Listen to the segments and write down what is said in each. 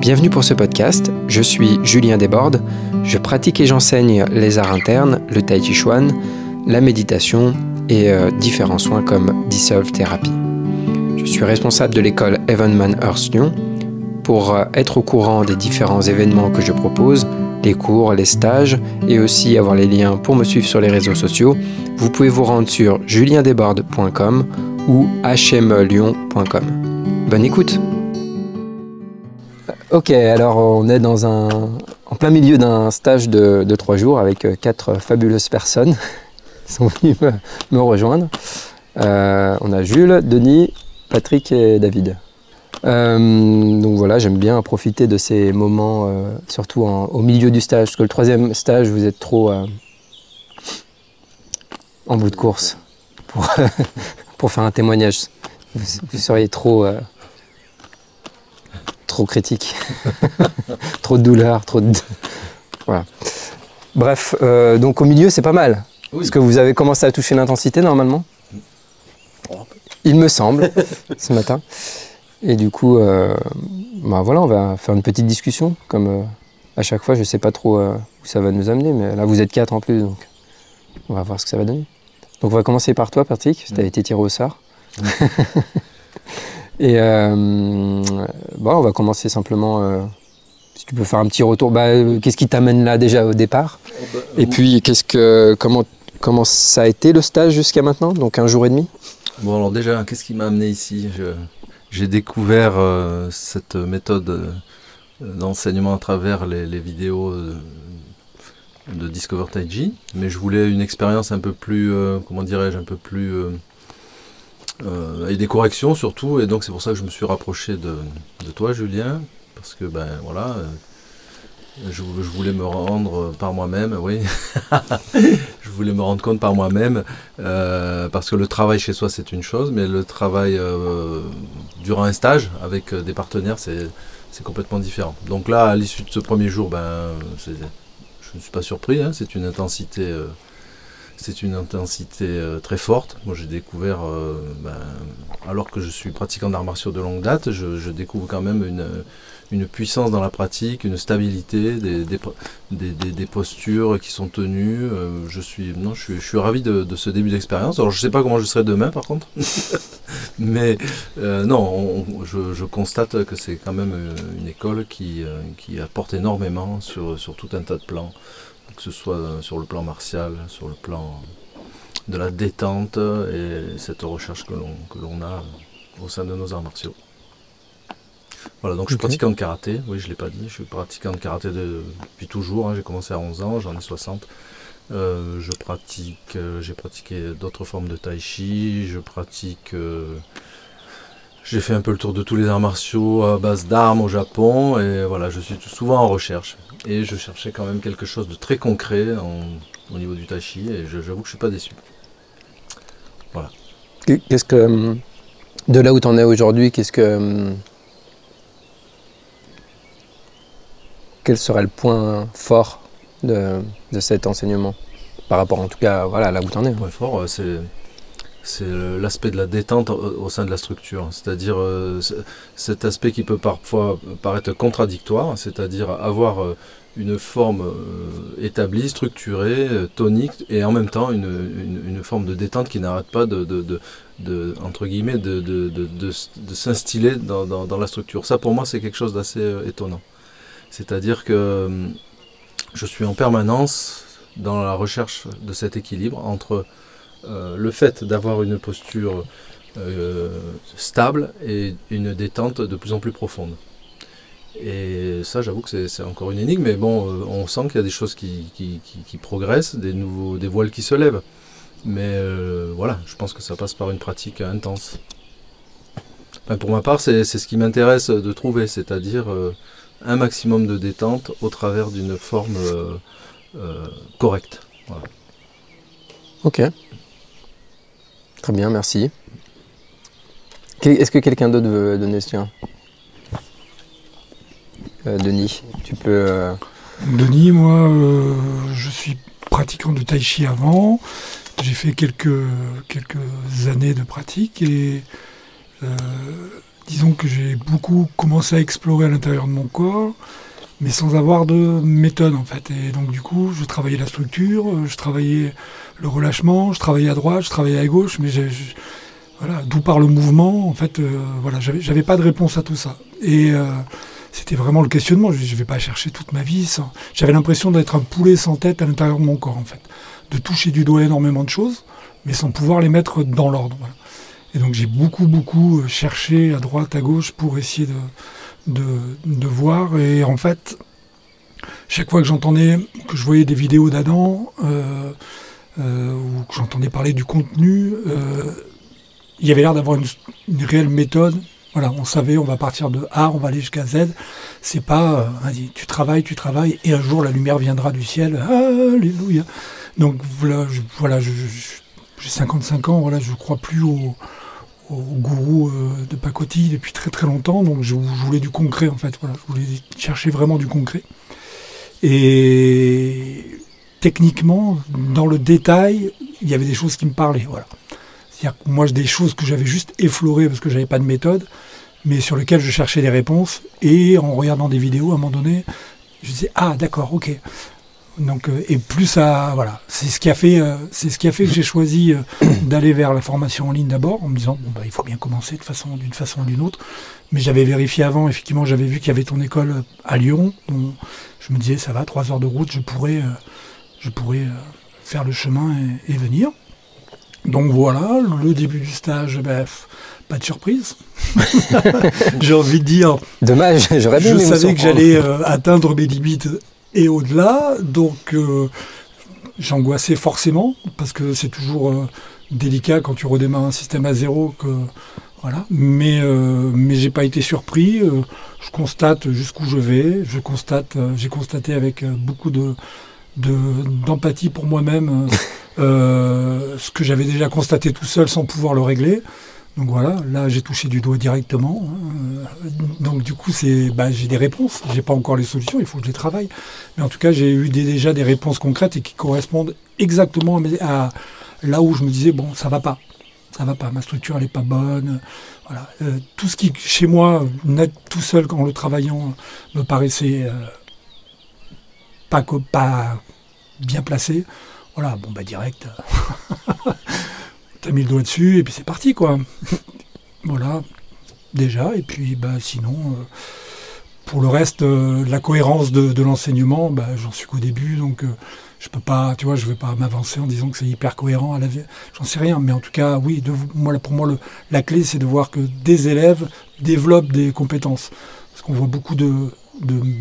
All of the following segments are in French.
Bienvenue pour ce podcast, je suis Julien Desbordes, je pratique et j'enseigne les arts internes, le tai chi chuan, la méditation et euh, différents soins comme Dissolve Therapy. Je suis responsable de l'école Evenman Earth Lyon. Pour euh, être au courant des différents événements que je propose, les cours, les stages et aussi avoir les liens pour me suivre sur les réseaux sociaux, vous pouvez vous rendre sur juliendesbordes.com ou hmlyon.com. Bonne écoute Ok, alors on est dans un, en plein milieu d'un stage de, trois jours avec euh, quatre fabuleuses personnes qui sont venues me, rejoindre. Euh, on a Jules, Denis, Patrick et David. Euh, donc voilà, j'aime bien profiter de ces moments, surtout au milieu du stage, parce que le troisième stage, vous êtes trop en bout de course pour, pour faire un témoignage. Vous, seriez trop, trop critique, trop de douleur, trop de. Voilà. Bref, euh, donc au milieu, c'est pas mal. Parce que vous avez commencé à toucher l'intensité normalement Il me semble, ce matin. Et du coup, euh, bah voilà, on va faire une petite discussion. Comme à chaque fois, je sais pas trop où ça va nous amener, mais là, vous êtes quatre en plus, donc on va voir ce que ça va donner. Donc on va commencer par toi, Patrick. Tu as été tiré au sort. Et euh, bon, on va commencer simplement. Euh, si tu peux faire un petit retour, bah, qu'est-ce qui t'amène là déjà au départ? Oh, bah, Et puis qu'est-ce que comment comment ça a été le stage jusqu'à maintenant? Donc un jour et demi? Bon alors déjà, qu'est-ce qui m'a amené ici? J'ai découvert euh, cette méthode d'enseignement à travers les, les vidéos de Discover Taiji, mais je voulais une expérience un peu plus, euh, comment dirais-je, un peu plus euh, euh, avec des corrections surtout, et donc c'est pour ça que je me suis rapproché de, toi, Julien, parce que ben voilà, je, voulais me rendre par moi-même, oui, je voulais me rendre compte par moi-même, parce que le travail chez soi c'est une chose, mais le travail durant un stage avec des partenaires c'est c'est complètement différent. Donc là, à l'issue de ce premier jour, ben, je ne suis pas surpris, hein, c'est une intensité, euh, c'est une intensité euh, très forte. Moi j'ai découvert, euh, ben, alors que je suis pratiquant d'arts martiaux de longue date, je, découvre quand même une, une, puissance dans la pratique, une stabilité, des, des, postures qui sont tenues. je, suis, non, je, suis, je suis ravi de, ce début d'expérience. Alors je ne sais pas comment je serai demain par contre, mais non, je, constate que c'est quand même une école qui, qui apporte énormément sur, sur tout un tas de plans que ce soit sur le plan martial, sur le plan de la détente et cette recherche que l'on a au sein de nos arts martiaux. Voilà, donc je suis pratiquant de karaté, oui je ne l'ai pas dit, je suis pratiquant de karaté depuis toujours, hein. j'ai commencé à 11 ans, j'en ai 60. Euh, je pratique, euh, j'ai pratiqué d'autres formes de tai chi, je pratique euh, j'ai fait un peu le tour de tous les arts martiaux à base d'armes au Japon et voilà, je suis souvent en recherche. Et je cherchais quand même quelque chose de très concret au niveau du tachi et j'avoue que je suis pas déçu. Voilà. Qu'est-ce que hum, de là où tu en es aujourd'hui, qu'est-ce que hum, quel serait le point fort de, cet enseignement par rapport en tout cas voilà là où tu en es? Le point fort, euh, c'est c'est l'aspect de la détente au sein de la structure, c'est-à-dire euh, cet aspect qui peut parfois paraître contradictoire, c'est-à-dire avoir euh, une forme euh, établie, structurée, tonique, et en même temps une, forme de détente qui n'arrête pas de, de, entre guillemets, de, de s'instiller dans, dans, la structure. Ça, pour moi, c'est quelque chose d'assez étonnant. C'est-à-dire que je suis en permanence dans la recherche de cet équilibre entre euh, le fait d'avoir une posture euh, stable et une détente de plus en plus profonde. Et ça, j'avoue que c'est encore une énigme, mais bon, euh, on sent qu'il y a des choses qui, progressent, des, nouveaux, des voiles qui se lèvent. Mais voilà, je pense que ça passe par une pratique intense. pour ma part, c'est ce qui m'intéresse de trouver, c'est-à-dire un maximum de détente au travers d'une forme correcte. Ok. Très bien, merci. Est-ce que quelqu'un d'autre veut donner ce lien euh, Denis, tu peux. Euh, Denis, moi, euh, je suis pratiquant de tai chi avant. J'ai fait quelques, quelques années de pratique et disons que j'ai beaucoup commencé à explorer à l'intérieur de mon corps, mais sans avoir de méthode en fait. Et donc du coup, je travaillais la structure, je travaillais le relâchement, je travaillais à droite, je travaillais à gauche, mais j'ai, voilà, d'où par le mouvement, en fait, euh, voilà, j'avais, pas de réponse à tout ça. Et euh, c'était vraiment le questionnement. Je ne vais pas chercher toute ma vie. Sans... J'avais l'impression d'être un poulet sans tête à l'intérieur de mon corps, en fait, de toucher du doigt énormément de choses, mais sans pouvoir les mettre dans l'ordre. Et donc j'ai beaucoup, beaucoup euh, cherché à droite, à gauche pour essayer de, de, voir. Et en fait, chaque fois que j'entendais, que je voyais des vidéos d'Adam, ou que j'entendais parler du contenu, euh, il y avait l'air d'avoir une, réelle méthode. Voilà, on savait, on va partir de A, on va aller jusqu'à Z. C'est pas, euh, tu travailles, tu travailles, et un jour la lumière viendra du ciel. Alléluia. Donc voilà, voilà, j'ai 55 ans, voilà, je crois plus au, gourou euh, de pacotille depuis très très longtemps, donc je, je, voulais du concret en fait, voilà, je voulais chercher vraiment du concret. Et techniquement, dans le détail, il y avait des choses qui me parlaient, voilà. C'est-à-dire que moi, des choses que j'avais juste effleurées parce que j'avais pas de méthode, mais sur lesquelles je cherchais des réponses, et en regardant des vidéos, à un moment donné, je disais, ah d'accord, ok, donc, euh, et plus ça, voilà, c'est ce qui a fait, euh, c'est ce qui a fait que j'ai choisi euh, d'aller vers la formation en ligne d'abord, en me disant bon bah il faut bien commencer d'une façon ou d'une autre. Mais j'avais vérifié avant, effectivement, j'avais vu qu'il y avait ton école à Lyon. Je me disais ça va, trois heures de route, je pourrais, je pourrais faire le chemin et, et, venir. Donc voilà, le début du stage, bref, pas de surprise. j'ai envie de dire. Dommage, j'aurais bien Je savais que j'allais atteindre mes limites et au-delà. Donc euh, j'angoissais forcément parce que c'est toujours euh, délicat quand tu redémarres un système à zéro que voilà. Mais euh, mais j'ai pas été surpris. je constate jusqu'où je vais. Je constate, j'ai constaté avec beaucoup de d'empathie de, pour moi-même ce que j'avais déjà constaté tout seul sans pouvoir le régler. Donc voilà, là j'ai touché du doigt directement. Hein. Donc du coup, c'est, bah, j'ai des réponses. J'ai pas encore les solutions, il faut que je les travaille. Mais en tout cas, j'ai eu des, déjà des réponses concrètes et qui correspondent exactement à, à, là où je me disais bon, ça va pas, ça va pas. Ma structure elle est pas bonne. Voilà, euh, tout ce qui chez moi, net tout seul en le travaillant, me paraissait euh, pas bien placé. Voilà, bon bah direct. T'as mis le doigt dessus et puis c'est parti quoi. voilà, déjà. Et puis bah sinon, euh, pour le reste, euh, la cohérence de, l'enseignement, bah, j'en suis qu'au début, donc euh, je peux pas, tu vois, je vais pas m'avancer en disant que c'est hyper cohérent. À la j'en sais rien, mais en tout cas, oui, moi, pour moi, la clé, c'est de voir que des élèves développent des compétences, parce qu'on voit beaucoup de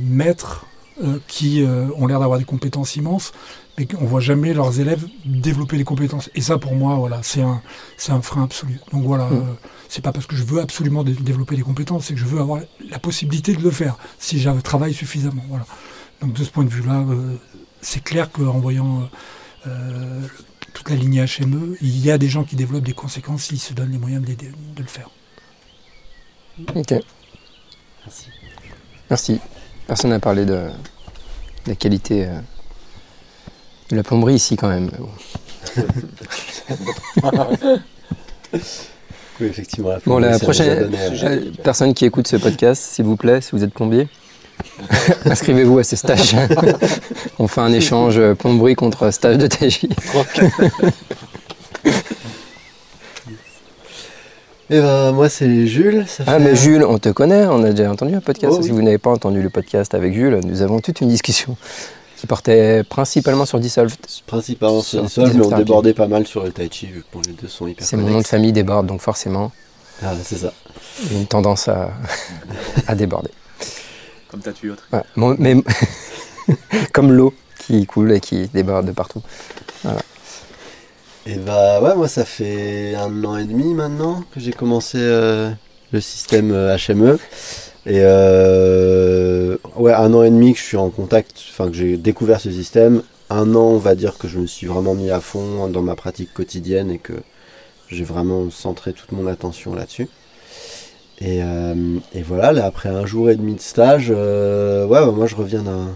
maîtres euh, qui ont l'air d'avoir des compétences immenses, mais qu'on voit jamais leurs élèves développer des compétences. Et ça, pour moi, voilà, c'est un, c'est un frein absolu. Donc voilà, mmh. euh, c'est pas parce que je veux absolument dé développer des compétences, c'est que je veux avoir la possibilité de le faire si je travaille suffisamment. Voilà. Donc de ce point de vue-là, euh, c'est clair qu'en voyant euh, toute la ligne HME, il y a des gens qui développent des conséquences s'ils se donnent les moyens de, de, de le faire. Ok. Merci. Merci. Personne n'a parlé de la qualité. Euh de la plomberie ici quand même. oui, effectivement. La bon, la prochaine euh, personne qui écoute ce podcast, s'il vous plaît, si vous êtes plombier, inscrivez-vous à ce stage. On fait un échange plomberie contre stage de TJ. Eh ben, moi, c'est Jules. Ça ah, mais Jules, on te connaît, on a déjà entendu un podcast. Oh, oui. Si vous n'avez pas entendu le podcast avec Jules, nous avons toute une discussion qui portait principalement sur Dissolved. Principalement sur, sur Dissolved, mais on débordait pas mal sur le Tai Chi, vu que bon, les deux sont hyper C'est mon nom de famille déborde, donc forcément. Ah, c'est ça. Une tendance à, à déborder. Comme ta tuyauterie. Ouais, mon, mais, comme l'eau qui coule et qui déborde de partout. Voilà. Et bah ouais, moi ça fait un an et demi maintenant que j'ai commencé euh, le système HME. Et euh, ouais, un an et demi que je suis en contact, enfin que j'ai découvert ce système. Un an, on va dire que je me suis vraiment mis à fond dans ma pratique quotidienne et que j'ai vraiment centré toute mon attention là-dessus. Et, euh, voilà, là, après un jour et demi de stage, euh, ouais, bah, moi je reviens d'un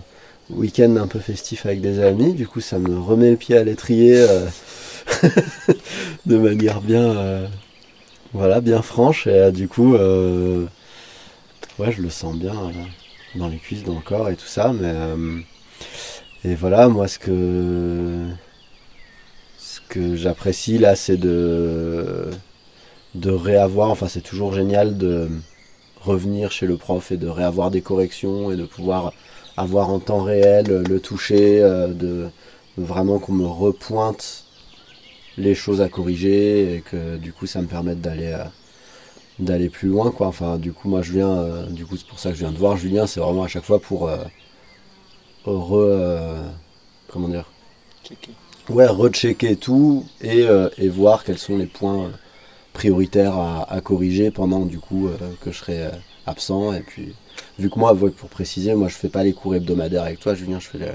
week-end un peu festif avec des amis. Du coup, ça me remet le pied à l'étrier euh, de manière bien, Voilà, bien franche. Et du coup, ouais, je le sens bien dans les cuisses, dans le corps et tout ça. Mais et voilà, moi, ce que ce que j'apprécie là, c'est de de réavoir. Enfin, c'est toujours génial de revenir chez le prof et de réavoir des corrections et de pouvoir avoir en temps réel le toucher, euh, de vraiment qu'on me repointe les choses à corriger et que du coup ça me permette d'aller euh, d'aller plus loin quoi. Enfin du coup moi je viens euh, du coup c'est pour ça que je viens de voir. Julien c'est vraiment à chaque fois pour re comment dire? Ouais rechecker tout et, et voir quels sont les points prioritaire à, corriger pendant du coup euh, que je serai euh, absent. Et puis, vu que moi, pour préciser, moi je fais pas les cours hebdomadaires avec toi, Julien, je fais,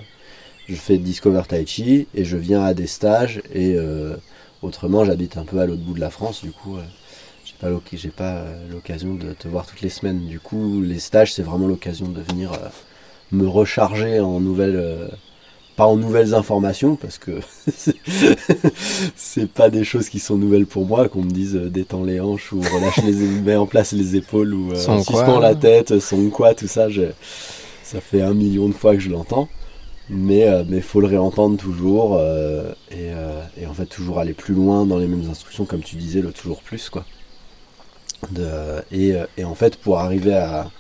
je fais Discover Tai Chi et je viens à des stages. Et euh, autrement, j'habite un peu à l'autre bout de la France, du coup, j'ai pas j'ai pas l'occasion de te voir toutes les semaines. Du coup, les stages, c'est vraiment l'occasion de venir me recharger en nouvelles pas en nouvelles informations parce que c'est pas des choses qui sont nouvelles pour moi qu'on me dise euh, détends les hanches ou relâche les mets en place les épaules ou euh, suspends la tête son quoi tout ça ça fait un million de fois que je l'entends mais euh, mais faut le réentendre toujours et, en fait toujours aller plus loin dans les mêmes instructions comme tu disais le toujours plus quoi et, et en fait pour arriver à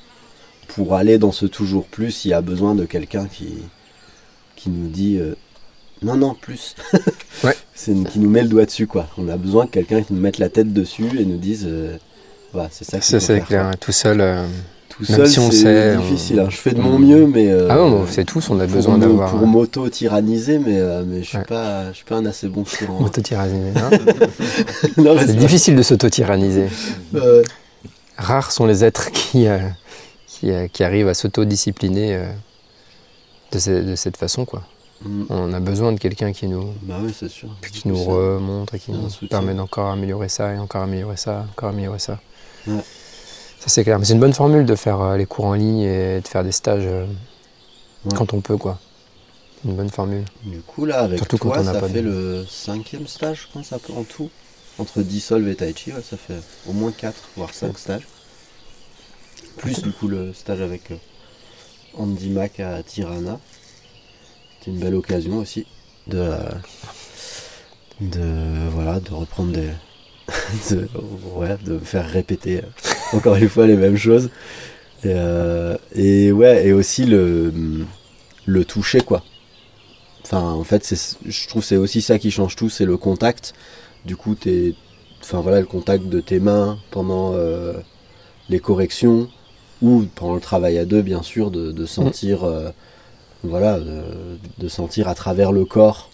pour aller dans ce toujours plus il y a besoin de quelqu'un qui qui nous dit euh, non, non, plus. ouais. C'est qui nous met le doigt dessus, quoi. On a besoin de quelqu'un qui nous mette la tête dessus et nous dise euh, voilà, c'est ça Ça, c'est clair. Tout seul. Euh, seul, c'est difficile. Hein. Je fais de mon mieux, mais. ah non, c'est tous, on a besoin d'avoir. Pour m'auto-tyranniser, mais, mais je je suis pas un assez bon tyran. Auto-tyranniser, hein C'est difficile de s'auto-tyranniser. Rares sont les êtres qui, qui, qui, arrivent à s'auto-discipliner de, cette façon, quoi. Mm. On a besoin de quelqu'un qui nous, bah qui nous remontre et qui nous permet d'encore améliorer ça et encore améliorer ça, encore améliorer ça. Ça c'est clair. Mais c'est une bonne formule de faire euh, les cours en ligne et de faire des stages euh, quand on peut, quoi. Une bonne formule. Du coup là, avec Surtout toi, ça fait le cinquième stage, je pense, en tout. Entre Dissolve et Tai Chi, ça fait au moins 4, voire 5 stages. Plus du coup le stage avec euh, Andy Mac à Tirana. C'était une belle occasion aussi de, de, voilà, de reprendre des. de, ouais, de faire répéter encore une fois les mêmes choses. Et, euh, et, ouais, et aussi le, le toucher, quoi. Enfin, en fait, je trouve c'est aussi ça qui change tout, c'est le contact. Du coup, es, enfin voilà, le contact de tes mains pendant euh, les corrections, ou pendant le travail à deux, bien sûr, de, sentir, euh, voilà, de, sentir à travers le corps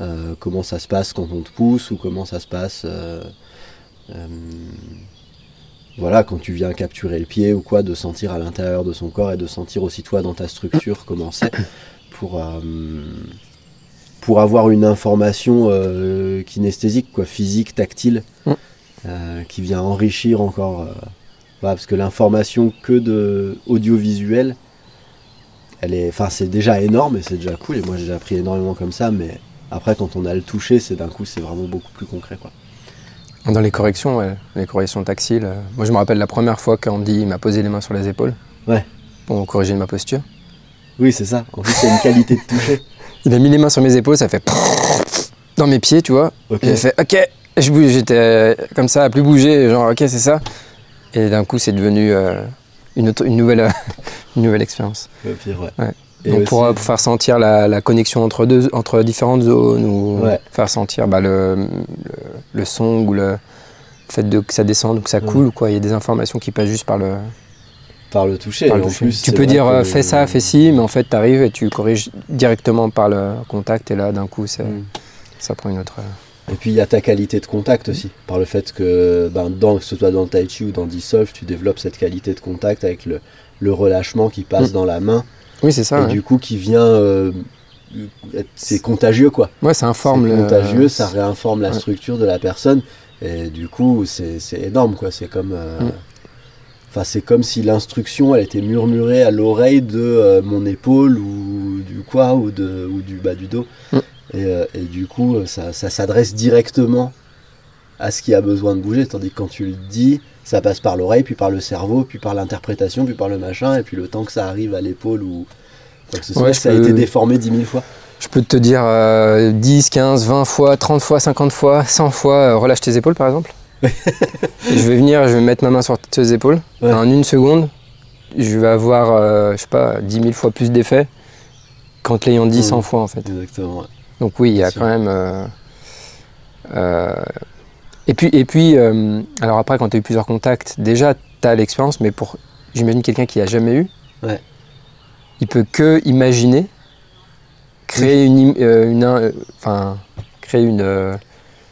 euh, comment ça se passe quand on te pousse ou comment ça se passe, euh, voilà, quand tu viens capturer le pied ou quoi, de sentir à l'intérieur de son corps et de sentir aussi toi dans ta structure comment c'est pour pour avoir une information kinesthésique, quoi, physique, tactile, qui vient enrichir encore parce que l'information que de audiovisuel, elle est, enfin c'est déjà énorme et c'est déjà cool. Et moi j'ai appris énormément comme ça, mais après quand on a le touché, c'est d'un coup c'est vraiment beaucoup plus concret quoi. Dans les corrections, les corrections tactiles. Euh, moi je me rappelle la première fois qu'Andy m'a posé les mains sur les épaules. Ouais. Pour corriger ma posture. Oui c'est ça. En plus c'est une qualité de toucher. Il a mis les mains sur mes épaules, ça fait dans mes pieds, tu vois. J'ai fait OK. J'étais euh, comme ça, à plus bouger, genre OK c'est ça. Et d'un coup, c'est devenu euh, une, une, nouvelle, une nouvelle expérience. Donc pour, pour, faire sentir la, connexion entre, deux, entre différentes zones ou faire sentir bah, le, le, son ou le fait de, que ça descende ou que ça coule, quoi. il y a des informations qui passent juste par le, par le toucher. en Plus, tu peux dire euh, fais ça, fais ci, mais en fait tu arrives et tu corriges directement par le contact et là d'un coup mm. ça prend une autre. Et puis il y a ta qualité de contact aussi, par le fait que, ben, dans, que ce soit dans le tai chi ou dans Dissolve, tu développes cette qualité de contact avec le, le relâchement qui passe mm. dans la main. Oui, c'est ça. Et du coup, qui vient. Euh, c'est contagieux, quoi. Ouais, ça informe. C'est contagieux, ça réinforme la structure de la personne. Et du coup, c'est énorme, quoi. C'est comme. Euh, mm. Enfin, c'est comme si l'instruction, elle était murmurée à l'oreille de euh, mon épaule ou du quoi, ou, de, ou du bas du dos. Mm. Euh, et, du coup, ça, s'adresse directement à ce qui a besoin de bouger. Tandis que quand tu le dis, ça passe par l'oreille, puis par le cerveau, puis par l'interprétation, puis par le machin, et puis le temps que ça arrive à l'épaule ou quoi que ce soit, Ouais, ça a été déformé dix mille fois. Je peux te dire euh, 10, 15, 20 fois, 30 fois, 50 fois, 100 fois, euh, relâche tes épaules par exemple. Et je vais venir, je vais mettre ma main sur tes épaules. Ouais. En une seconde, je vais avoir, euh, je sais pas, 10 000 fois plus d'effet qu'en te l'ayant dit Mhm. 100 fois en fait. Exactement. ouais. Donc oui, il y a quand même. Et puis, et puis euh, alors après, quand tu as eu plusieurs contacts, déjà, tu as l'expérience, mais pour, j'imagine, quelqu'un qui a jamais eu, Ouais. il peut que imaginer, créer une, euh, une, euh, enfin, créer une,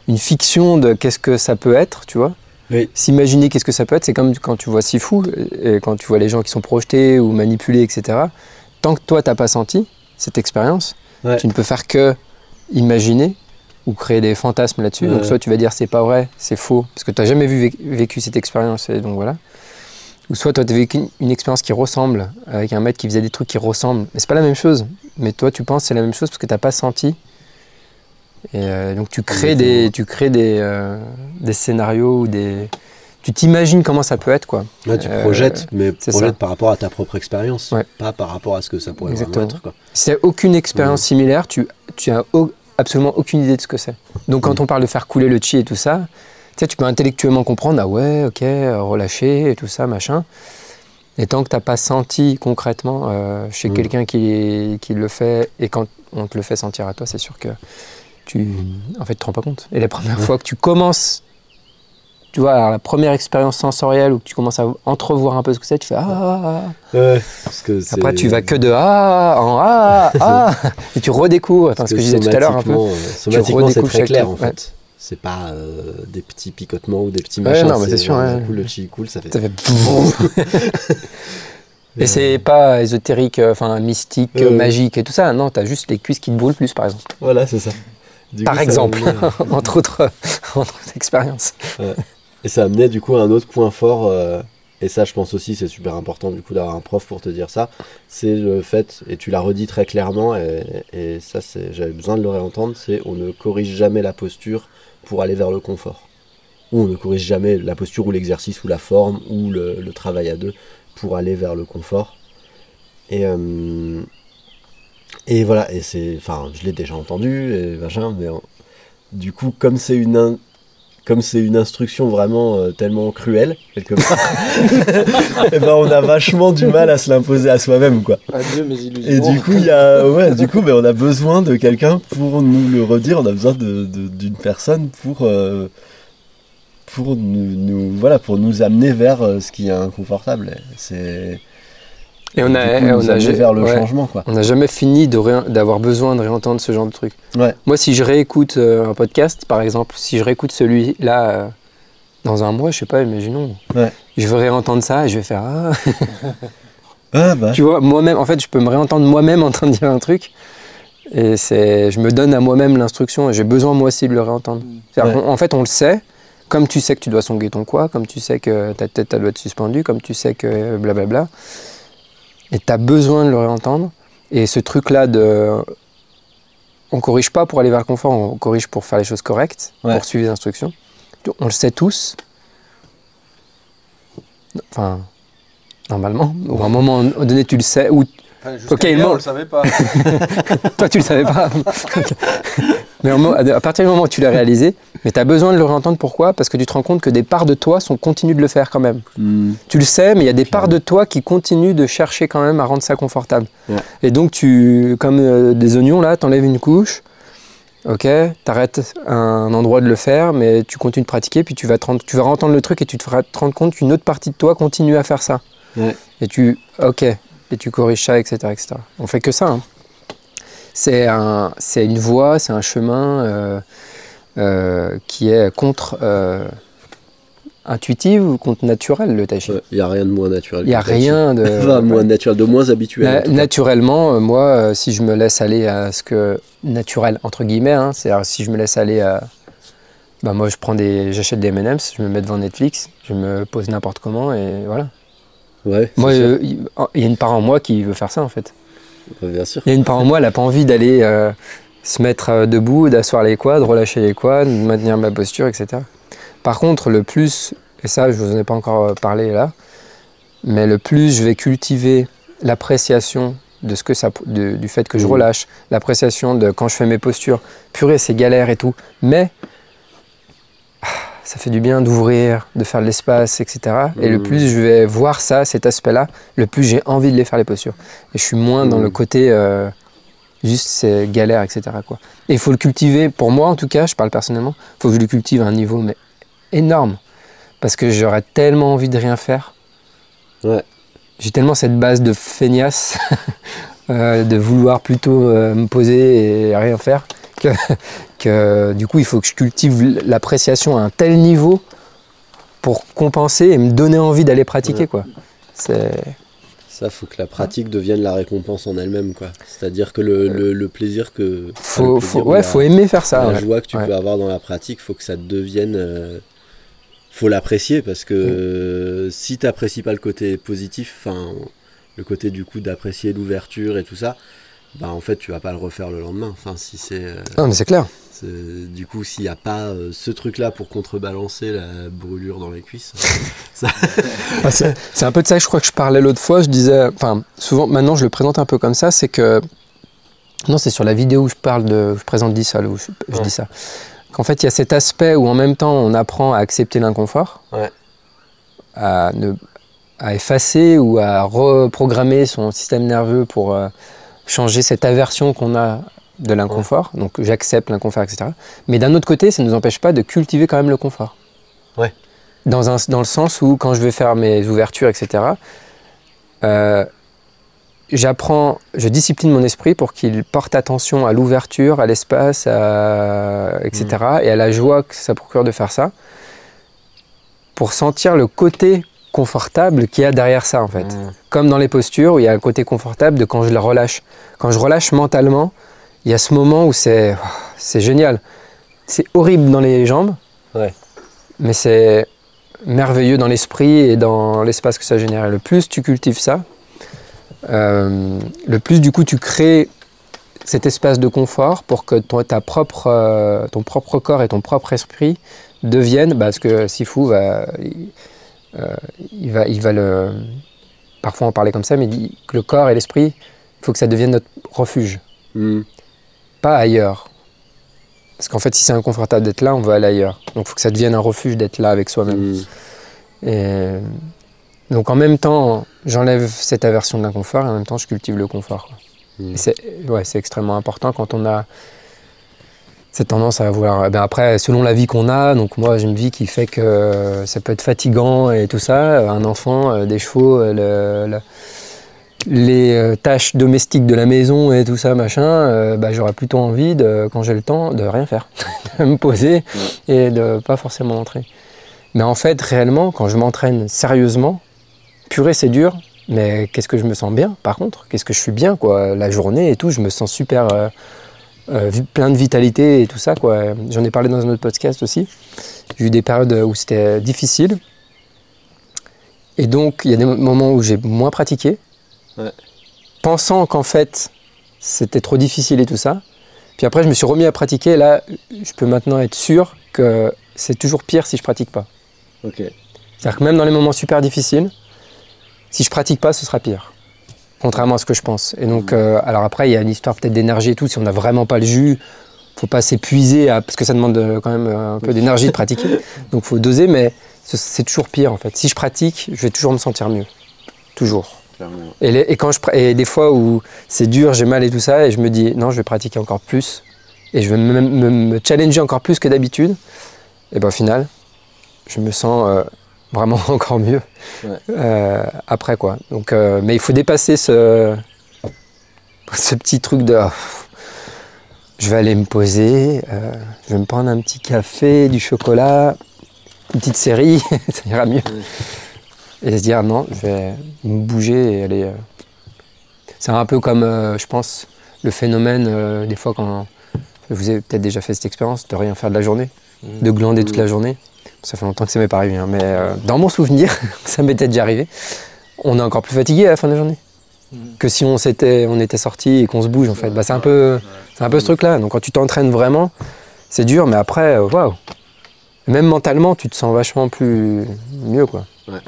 une fiction de qu'est-ce que ça peut être, tu vois. Oui. S'imaginer qu'est-ce que ça peut être, c'est comme quand tu vois Sifu, et quand tu vois les gens qui sont projetés ou manipulés, etc. Tant que toi, t'as pas senti cette expérience, Ouais. tu ne peux faire que imaginer ou créer des fantasmes là-dessus. Donc soit tu vas dire c'est pas vrai, c'est faux, parce que tu n'as jamais vu, vécu- cette expérience, et donc voilà. Ou soit toi tu as vécu une, une expérience qui ressemble, avec un maître qui faisait des trucs qui ressemblent, mais c'est pas la même chose. Mais toi tu penses que c'est la même chose parce que tu n'as pas senti. Et euh, donc tu crées des, tu crées des, euh, des scénarios ou des... Tu t'imagines comment ça peut être, quoi. Ouais, tu Euh, projettes, mais projettes ça. par rapport à ta propre expérience, Ouais. pas par rapport à ce que ça pourrait Exactement. vraiment être. Quoi. Si tu n'as aucune expérience similaire, tu, tu as absolument aucune idée de ce que c'est. Donc quand on parle de faire couler le chi et tout ça, tu sais, tu peux intellectuellement comprendre, ah ouais, ok, euh, relâcher et tout ça, machin. Et tant que tu n'as pas senti concrètement euh, chez Mm. quelqu'un qui, qui le fait, et quand on te le fait sentir à toi, c'est sûr que tu en fait, te rends pas compte. Et la première fois que tu commences, tu vois, alors la première expérience sensorielle où tu commences à entrevoir un peu ce que c'est, tu fais ah, ah, ah. Ouais, parce que Après, tu vas que de ah en ah ah et tu redécouvres. Attends, ce que je disais tout à l'heure un peu. somatiquement, euh, c'est très chaque clair en fait. C'est pas euh, des petits picotements ou des petits Ouais, machins. non, mais c'est sûr, ouais. coup, le chi coule, ça fait. Ça fait Et c'est pas ésotérique, euh, enfin mystique, Ouais, euh, ouais. magique et tout ça. Non, t'as juste les cuisses qui te brûlent plus, par exemple. Voilà, c'est ça. Du par coup, exemple, entre autres, entre autres expériences. Et ça amenait du coup à un autre point fort, euh, et ça je pense aussi c'est super important du coup d'avoir un prof pour te dire ça, c'est le fait, et tu l'as redit très clairement, et, et ça j'avais besoin de le réentendre, c'est on ne corrige jamais la posture pour aller vers le confort. Ou on ne corrige jamais la posture ou l'exercice ou la forme ou le, travail à deux pour aller vers le confort. Et, euh, et voilà, et c'est, enfin je l'ai déjà entendu, et machin, mais du coup comme c'est une... comme c'est une instruction vraiment euh, tellement cruelle, quelque part, et ben on a vachement du mal à se l'imposer à soi-même, quoi. Adieu mes illusions. Et du coup, il y a, ouais, du coup, ben, on a besoin de quelqu'un pour nous le redire. On a besoin de- de- d'une personne pour, euh, pour nous, nous- voilà, pour nous amener vers euh, ce qui est inconfortable. C'est, Et on a, coup, nous on a, amener vers le ouais. changement, quoi. On n'a jamais fini d'avoir besoin de réentendre ce genre de truc. Ouais. Moi, si je réécoute euh, un podcast, par exemple, si je réécoute celui-là euh, dans un mois, je sais pas, imaginons, Ouais. je vais réentendre ça et je vais faire ah. Ah, bah, Tu vois, moi-même, en fait, je peux me réentendre moi-même en train de dire un truc. Et c'est, je me donne à moi-même l'instruction et j'ai besoin moi aussi de le réentendre. En fait, on le sait. Comme tu sais que tu dois songuer ton quoi, comme tu sais que ta tête elle doit être suspendue, comme tu sais que blablabla. Et tu as besoin de le réentendre. Et ce truc-là de. On corrige pas pour aller vers le confort, on corrige pour faire les choses correctes, Ouais. pour suivre les instructions. On le sait tous. Enfin, normalement. Ou à un moment donné, tu le sais. Ou Enfin, Ok, hier, non. on le savait pas. toi, tu le savais pas. mais à partir du moment où tu l'as réalisé, mais tu as besoin de le réentendre. Pourquoi? Parce que tu te rends compte que des parts de toi sont continuent de le faire quand même. hmm, Tu le sais, mais il y a des parts de toi qui continuent de chercher quand même à rendre ça confortable. Et donc, tu, comme euh, des oignons, là, tu enlèves une couche. Ok, t'arrêtes un endroit de le faire, mais tu continues de pratiquer, puis tu vas te rendre, tu vas entendre le truc et tu te feras te rendre compte qu'une autre partie de toi continue à faire ça. Ouais. Et tu, ok, et tu corriges ça, etc., etc. On fait que ça. hein. C'est un, c'est une voie, c'est un chemin euh, euh, qui est contre euh, intuitive ou contre naturel le tai chi? il n'y a rien de moins naturel. Il n'y a rien de. Enfin, moins naturel, de moins habituel. Na- naturellement, euh, moi, euh, si je me laisse aller à ce que naturel entre guillemets, hein, c'est-à-dire si je me laisse aller à, bah moi je prends des, j'achète des M&M's, je me mets devant Netflix, je me pose n'importe comment et voilà. Ouais, Moi, euh, il il y a une part en moi qui veut faire ça en fait. Ouais, bien sûr. Il y a une part en moi, elle n'a pas envie d'aller euh, se mettre euh, debout, d'asseoir les quads, de relâcher les quads, de maintenir ma posture, etc. Par contre, le plus, et ça je vous en ai pas encore parlé là, mais le plus je vais cultiver l'appréciation de ce que ça, de- du fait que je Mhm. relâche, l'appréciation de quand je fais mes postures, purée c'est galère et tout, mais ça fait du bien d'ouvrir, de faire de l'espace, etc. Et le Mhm. plus je vais voir ça, cet aspect-là, le plus j'ai envie de les faire les postures. Et je suis moins dans Mhm. le côté euh, juste c'est galère, etc. Quoi. Et il faut le cultiver, pour moi en tout cas, je parle personnellement, il faut que je le cultive à un niveau mais énorme. Parce que j'aurais tellement envie de rien faire. Ouais. J'ai tellement cette base de feignasse, euh, de vouloir plutôt euh, me poser et rien faire, que, que du coup il faut que je cultive l'appréciation à un tel niveau pour compenser et me donner envie d'aller pratiquer. Quoi. C'est... Ça, faut que la pratique devienne la récompense en elle-même, quoi. C'est-à-dire que le, le- le plaisir que. Faut, plaisir ouais, la- faut aimer faire ça. la ouais. joie que tu Ouais. peux avoir dans la pratique, faut que ça devienne. euh, faut l'apprécier parce que euh, si tu n'apprécies pas le côté positif, enfin, le côté du coup d'apprécier l'ouverture et tout ça, bah en fait tu vas pas le refaire le lendemain. Enfin, si c'est. euh, Non, mais c'est clair. c'est- du coup, s'il n'y a pas euh, ce truc-là pour contrebalancer la brûlure dans les cuisses, Ah, c'est c'est un peu de ça que je crois que je parlais l'autre fois. Je disais, enfin, souvent, maintenant je le présente un peu comme ça, c'est que. Non, c'est sur la vidéo où je parle de. je présente dis ça, là, où je, je Ouais. dis ça. Qu'en fait, il y a cet aspect où en même temps on apprend à accepter l'inconfort, Ouais. à, ne, à effacer ou à reprogrammer son système nerveux pour euh, changer cette aversion qu'on a de l'inconfort. Donc j'accepte l'inconfort, etc. Mais d'un autre côté, ça ne nous empêche pas de cultiver quand même le confort. Ouais. Dans, un, dans le sens où quand je vais faire mes ouvertures, etc., euh, j'apprends, je discipline mon esprit pour qu'il porte attention à l'ouverture, à l'espace, etc., et à la joie que ça procure de faire ça, pour sentir le côté confortable qu'il y a derrière ça, en fait. Comme dans les postures, où il y a un côté confortable de quand je le relâche. Quand je relâche mentalement, il y a ce moment où c'est c'est génial. C'est horrible dans les jambes, Ouais. mais c'est merveilleux dans l'esprit et dans l'espace que ça génère. Et le plus tu cultives ça, euh, le plus du coup tu crées cet espace de confort pour que ton, ta propre, euh, ton propre corps et ton propre esprit deviennent, bah, parce que Sifu va, il, euh, il va, il va le, parfois en parler comme ça, mais il dit que le corps et l'esprit, il faut que ça devienne notre refuge, Hmm. pas ailleurs. Parce qu'en fait, si c'est inconfortable d'être là, on veut aller ailleurs. Donc il faut que ça devienne un refuge d'être là avec soi-même. Hmm. Et donc en même temps, j'enlève cette aversion de l'inconfort et en même temps, je cultive le confort. Mm. C'est ouais, c'est extrêmement important quand on a cette tendance à vouloir. Ben après, selon la vie qu'on a, donc moi j'ai une vie qui fait que ça peut être fatigant et tout ça. Un enfant, euh, des chevaux, euh, le- le- les euh, tâches domestiques de la maison et tout ça, machin, euh, bah, j'aurais plutôt envie, de, quand j'ai le temps, de rien faire, de me poser et de pas forcément m'entraîner. Mais en fait, réellement, quand je m'entraîne sérieusement, purée, c'est dur, mais qu'est-ce que je me sens bien, par contre? Qu'est-ce que je suis bien, quoi? La journée et tout, je me sens super euh, euh, plein de vitalité et tout ça, quoi. J'en ai parlé dans un autre podcast aussi. J'ai eu des périodes où c'était difficile. Et donc, il y a des moments où j'ai moins pratiqué, Ouais. pensant qu'en fait, c'était trop difficile et tout ça. Puis après, je me suis remis à pratiquer. Et là, je peux maintenant être sûr que c'est toujours pire si je pratique pas. Ok. C'est-à-dire que même dans les moments super difficiles, si je pratique pas, ce sera pire. Contrairement à ce que je pense. Et donc, euh, alors après, il y a une histoire peut-être d'énergie et tout. Si on n'a vraiment pas le jus, faut pas s'épuiser, à- parce que ça demande euh, quand même euh, un peu d'énergie de pratiquer. Donc, faut doser, mais ce- c'est toujours pire en fait. Si je pratique, je vais toujours me sentir mieux. Toujours. Et, les- et quand je, et des fois où c'est dur, j'ai mal et tout ça, et je me dis non, je vais pratiquer encore plus, et je vais me, me- me challenger encore plus que d'habitude, et ben au final, je me sens euh, vraiment encore mieux Ouais. euh, après quoi. Donc, euh, mais il faut dépasser ce, ce petit truc de ah, je vais aller me poser, euh, je vais me prendre un petit café, du chocolat, une petite série, ça ira mieux. Et se dire non, je vais me bouger et aller. C'est un peu comme, je pense, le phénomène, des fois, quand vous avez peut-être déjà fait cette expérience, de rien faire de la journée, de glander toute la journée. Ça fait longtemps que ça m'est pas arrivé, hein, mais euh, dans mon souvenir, ça m'était déjà arrivé. On est encore plus fatigué à la fin de la journée que si on s'était, on était sorti et qu'on se bouge en fait. Bah, c'est un peu, c'est un peu ce truc-là. Donc quand tu t'entraînes vraiment, c'est dur, mais après, euh, waouh, Même mentalement, tu te sens vachement plus mieux, quoi. Ouais,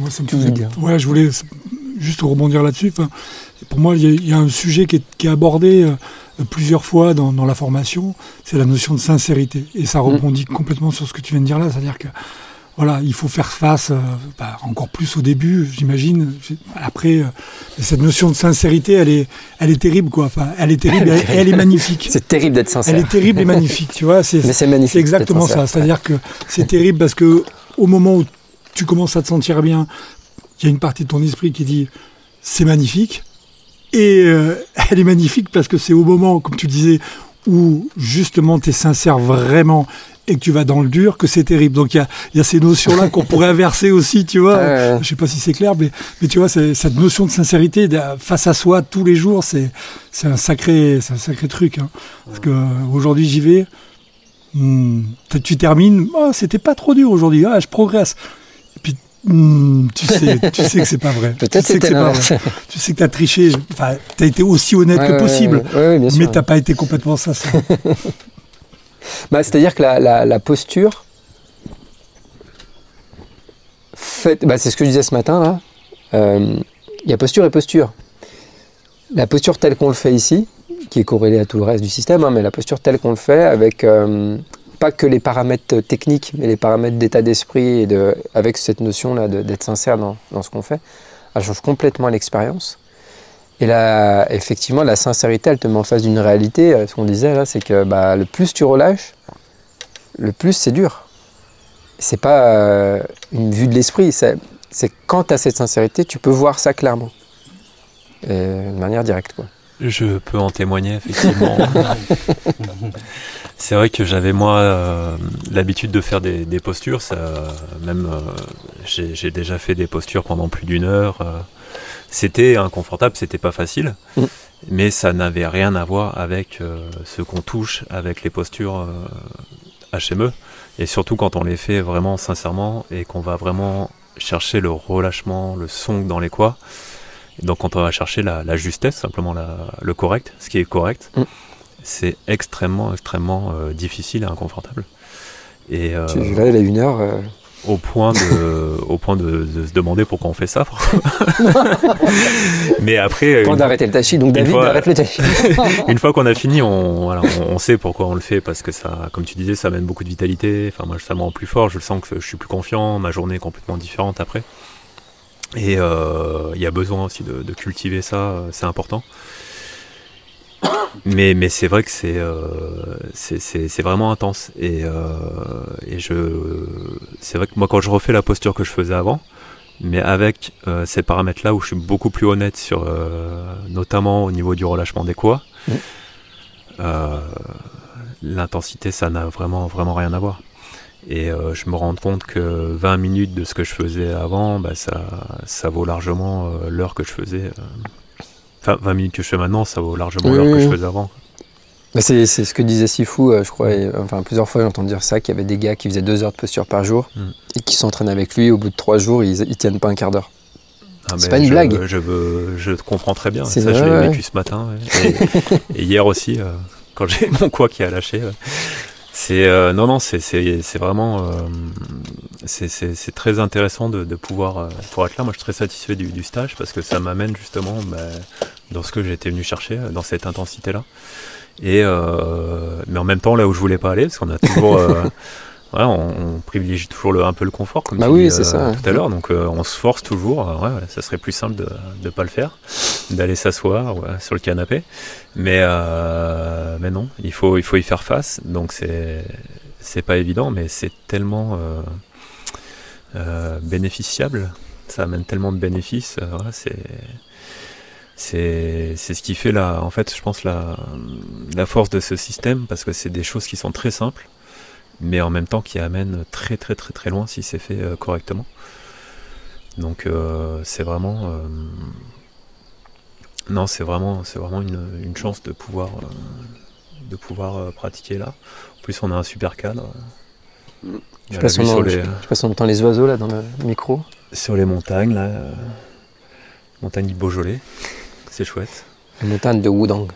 moi, ça me Tu faisait- dire Ouais, je voulais juste rebondir là-dessus. Enfin, pour moi, il y, a- il y a un sujet qui est, qui est abordé euh, plusieurs fois dans, dans la formation, c'est la notion de sincérité. Et ça rebondit complètement sur ce que tu viens de dire là, c'est-à-dire que voilà, il faut faire face, euh, bah, encore plus au début, j'imagine. Après, euh, cette notion de sincérité, elle est, elle est terrible, quoi. Enfin, elle est terrible, et elle est magnifique. C'est terrible d'être sincère. Elle est terrible et magnifique, tu vois. C'est Mais c'est magnifique. c'est exactement ça. C'est-à-dire que c'est terrible parce que au moment où tu commences à te sentir bien, il y a une partie de ton esprit qui dit c'est magnifique. Et euh, elle est magnifique parce que c'est au moment, comme tu disais, où justement tu es sincère vraiment et que tu vas dans le dur que c'est terrible. Donc il y a, y a ces notions-là qu'on pourrait inverser aussi, tu vois. Ouais. Je sais pas si c'est clair, mais, mais tu vois, cette notion de sincérité de- face à soi tous les jours, c'est un sacré, c'est un sacré truc. hein. Parce que euh, aujourd'hui j'y vais, hmm, tu termines, oh, c'était pas trop dur aujourd'hui, ah, je progresse. Hmm, tu sais, tu sais que c'est pas vrai. Peut-être tu sais que pas vrai. Tu sais que t'as triché. Enfin, t'as été aussi honnête Ouais, que possible, ouais, ouais, mais t'as pas été complètement sincère. Bah, C'est-à-dire que la, la- la posture, fait, bah, c'est ce que je disais ce matin là. Euh, Il y a posture et posture. La posture telle qu'on le fait ici, qui est corrélée à tout le reste du système, hein, mais la posture telle qu'on le fait avec euh, pas que les paramètres techniques, mais les paramètres d'état d'esprit et avec cette notion là de- d'être sincère dans, dans ce qu'on fait, elle change complètement l'expérience. Et là, effectivement, la sincérité, elle te met en face d'une réalité. Euh, Ce qu'on disait là, c'est que bah, le plus tu relâches, le plus c'est dur. C'est pas euh, une vue de l'esprit, c'est quand tu as cette sincérité, tu peux voir ça clairement. De manière directe. Je peux en témoigner, effectivement. c'est vrai que j'avais, moi, euh, l'habitude de faire des, des postures. Ça, même, euh, j'ai déjà fait des postures pendant plus d'une heure. euh. c'était inconfortable, c'était pas facile. Mm. Mais ça n'avait rien à voir avec ce qu'on touche avec les postures HME. Et surtout quand on les fait vraiment sincèrement et qu'on va vraiment chercher le relâchement, le son dans les quoi. Donc quand on va chercher la, la justesse, simplement la- le correct, ce qui est correct, Mm. c'est extrêmement, extrêmement euh, difficile et inconfortable. Et euh, Tu- Là, il a une heure. euh, au point de, au point de, de se demander pourquoi on fait ça. Mais après, Quand d'arrêter le tachi, donc David fois- arrête le tachi. une fois qu'on a fini, on, voilà, on, on sait pourquoi on le fait parce que ça, comme tu disais, ça amène beaucoup de vitalité. Enfin, moi, ça me rend plus fort. Je le sens que je suis plus confiant. Ma journée est complètement différente après. Et euh, il y a besoin aussi de, de cultiver ça. euh, C'est important. Mais, mais c'est vrai que c'est euh, c'est- vraiment intense. Et, euh, et je c'est vrai que moi, quand je refais la posture que je faisais avant, mais avec euh, ces paramètres-là où je suis beaucoup plus honnête sur, euh, notamment au niveau du relâchement des quoi, Mm. euh, l'intensité, ça n'a vraiment, vraiment rien à voir. Et euh, je me rends compte que 20 minutes de ce que je faisais avant, bah, ça, ça vaut largement euh, l'heure que je faisais. euh, Enfin, 20 minutes que je fais maintenant, ça vaut largement Oui, l'heure oui, que je faisais avant. C'est ce que disait Sifu, euh, je crois. et, enfin, plusieurs fois, j'ai entendu dire ça qu'il y avait des gars qui faisaient deux heures de posture par jour Mm. et qui s'entraînent avec lui. Au bout de trois jours, ils, ils tiennent pas un quart d'heure. Ah, C'est pas une je, blague. Je, veux, je te comprends très bien. Ça, je vrai, l'ai ouais. vécu ce matin. ouais. Et, et hier aussi, euh, quand j'ai mon quoi qui a lâché. ouais. C'est euh, non non c'est vraiment euh, c'est très intéressant de, de pouvoir euh, pour être là. Moi je suis très satisfait du, du stage parce que ça m'amène justement bah, dans ce que j'étais venu chercher euh, dans cette intensité là. Et euh, mais en même temps là où je voulais pas aller parce qu'on a toujours Ouais, on, on privilégie toujours le, un peu le confort, comme Bah tu oui, dis, c'est euh, ça. tout à l'heure. Donc, euh, on se force toujours. euh, ouais, ça serait plus simple de ne pas le faire, d'aller s'asseoir ouais, sur le canapé. Mais, euh, mais non, il faut, il faut y faire face. Donc, c'est c'est pas évident, mais c'est tellement euh, euh, bénéficiable. Ça amène tellement de bénéfices. c'est c'est c'est ce qui fait la en fait je pense la la force de ce système parce que c'est des choses qui sont très simples mais en même temps qui amènent très très très très loin si c'est fait euh, correctement. Donc euh, c'est vraiment euh, non c'est vraiment c'est vraiment une, une chance de pouvoir euh, de pouvoir euh, pratiquer là. En plus on a un super cadre. Je passe, on, les, je passe on entend les oiseaux là dans le micro. sur les montagnes là euh, montagne du Beaujolais. C'est chouette. La montagne de Wudang.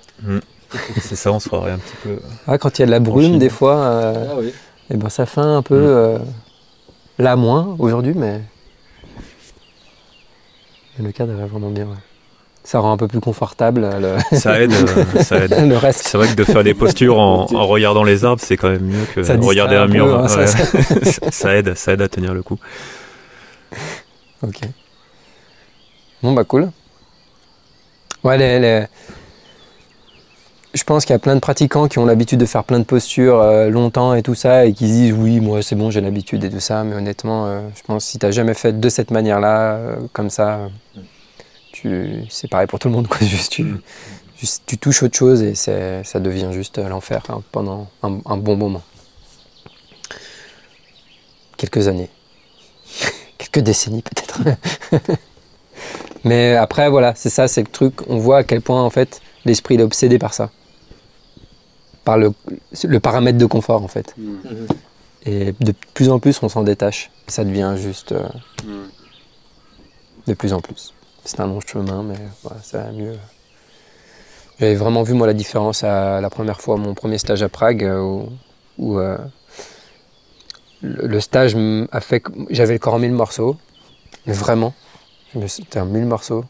c'est ça on se croirait un petit peu Ah, quand il y a de la brume, des fois, euh, Ah oui. Et ben ça fait un peu Mm. euh, là moins aujourd'hui, mais mais le cadre est vraiment bien. ouais. Ça rend un peu plus confortable euh, le, Ça aide, euh, ça aide. le reste. C'est vrai que de faire des postures en, en regardant les arbres, c'est quand même mieux que Ça de regarder un peu, mur. hein, ça- Ouais. ça- ça, ça aide, ça aide à tenir le coup. Ok. Bon bah cool. Ouais, les- les- je pense qu'il y a plein de pratiquants qui ont l'habitude de faire plein de postures euh, longtemps et tout ça et qui se disent oui moi c'est bon j'ai l'habitude et tout ça mais honnêtement euh, je pense que si t'as jamais fait de cette manière-là euh, comme ça tu c'est pareil pour tout le monde quoi juste tu, tu touches autre chose et ça devient juste l'enfer hein, pendant un, un bon moment. Quelques années. Quelques décennies peut-être. Mais après, voilà, c'est ça, c'est le truc. On voit à quel point, en fait, l'esprit est obsédé par ça. Par le, le paramètre de confort, en fait. Et de plus en plus, on s'en détache. Ça devient juste euh, de plus en plus. C'est un long chemin, mais voilà, ça va mieux. J'avais vraiment vu, moi, la différence à la première fois, mon premier stage à Prague, euh, où, où, euh, le, le stage a fait que j'avais le corps en mille morceaux, mais vraiment. C'était un mille morceaux.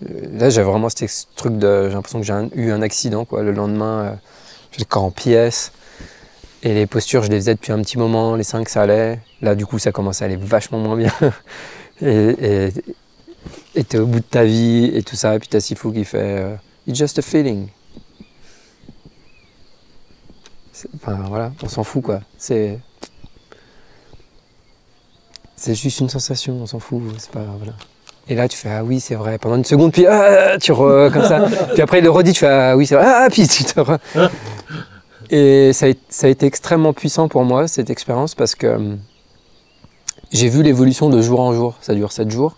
Là, j'ai vraiment ce truc de. J'ai l'impression que j'ai eu un accident, quoi. Le lendemain, euh, j'ai le corps en pièces. Et les postures, je les faisais depuis un petit moment. Les cinq, ça allait. Là, du coup, ça commençait à aller vachement moins bien. et t'es au bout de ta vie et tout ça. Et puis t'as Sifu qui fait euh, It's just a feeling. Enfin, voilà, on s'en fout, quoi. C'est. C'est juste une sensation, on s'en fout. C'est pas. Voilà. Et là, tu fais Ah oui, c'est vrai. Pendant une seconde, puis ah, tu re, comme ça. puis après, il le redit, tu fais Ah oui, c'est vrai. Ah, puis tu te re- Et ça a, ça a été extrêmement puissant pour moi, cette expérience, parce que hum, j'ai vu l'évolution de jour en jour. Ça dure 7 jours.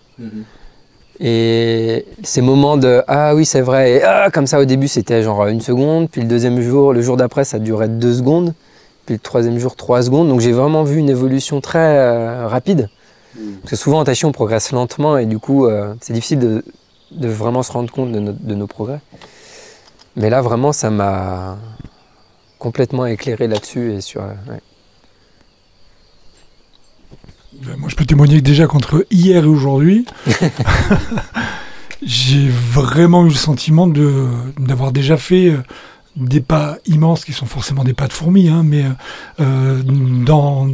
Et ces moments de Ah oui, c'est vrai. Et ah, comme ça, au début, c'était genre une seconde. Puis le deuxième jour, le jour d'après, ça durait deux secondes. Puis le troisième jour, trois secondes. Donc j'ai vraiment vu une évolution très euh, rapide. Parce que souvent en tachi, on progresse lentement et du coup, euh, c'est difficile de, de vraiment se rendre compte de, nos- de nos progrès. Mais là, vraiment, ça m'a complètement éclairé là-dessus et sur. euh, ouais. Ben, Moi, je peux témoigner que déjà qu'entre hier et aujourd'hui, j'ai vraiment eu le sentiment d'avoir déjà fait euh, des pas immenses qui sont forcément des pas de fourmis, hein, mais euh, dans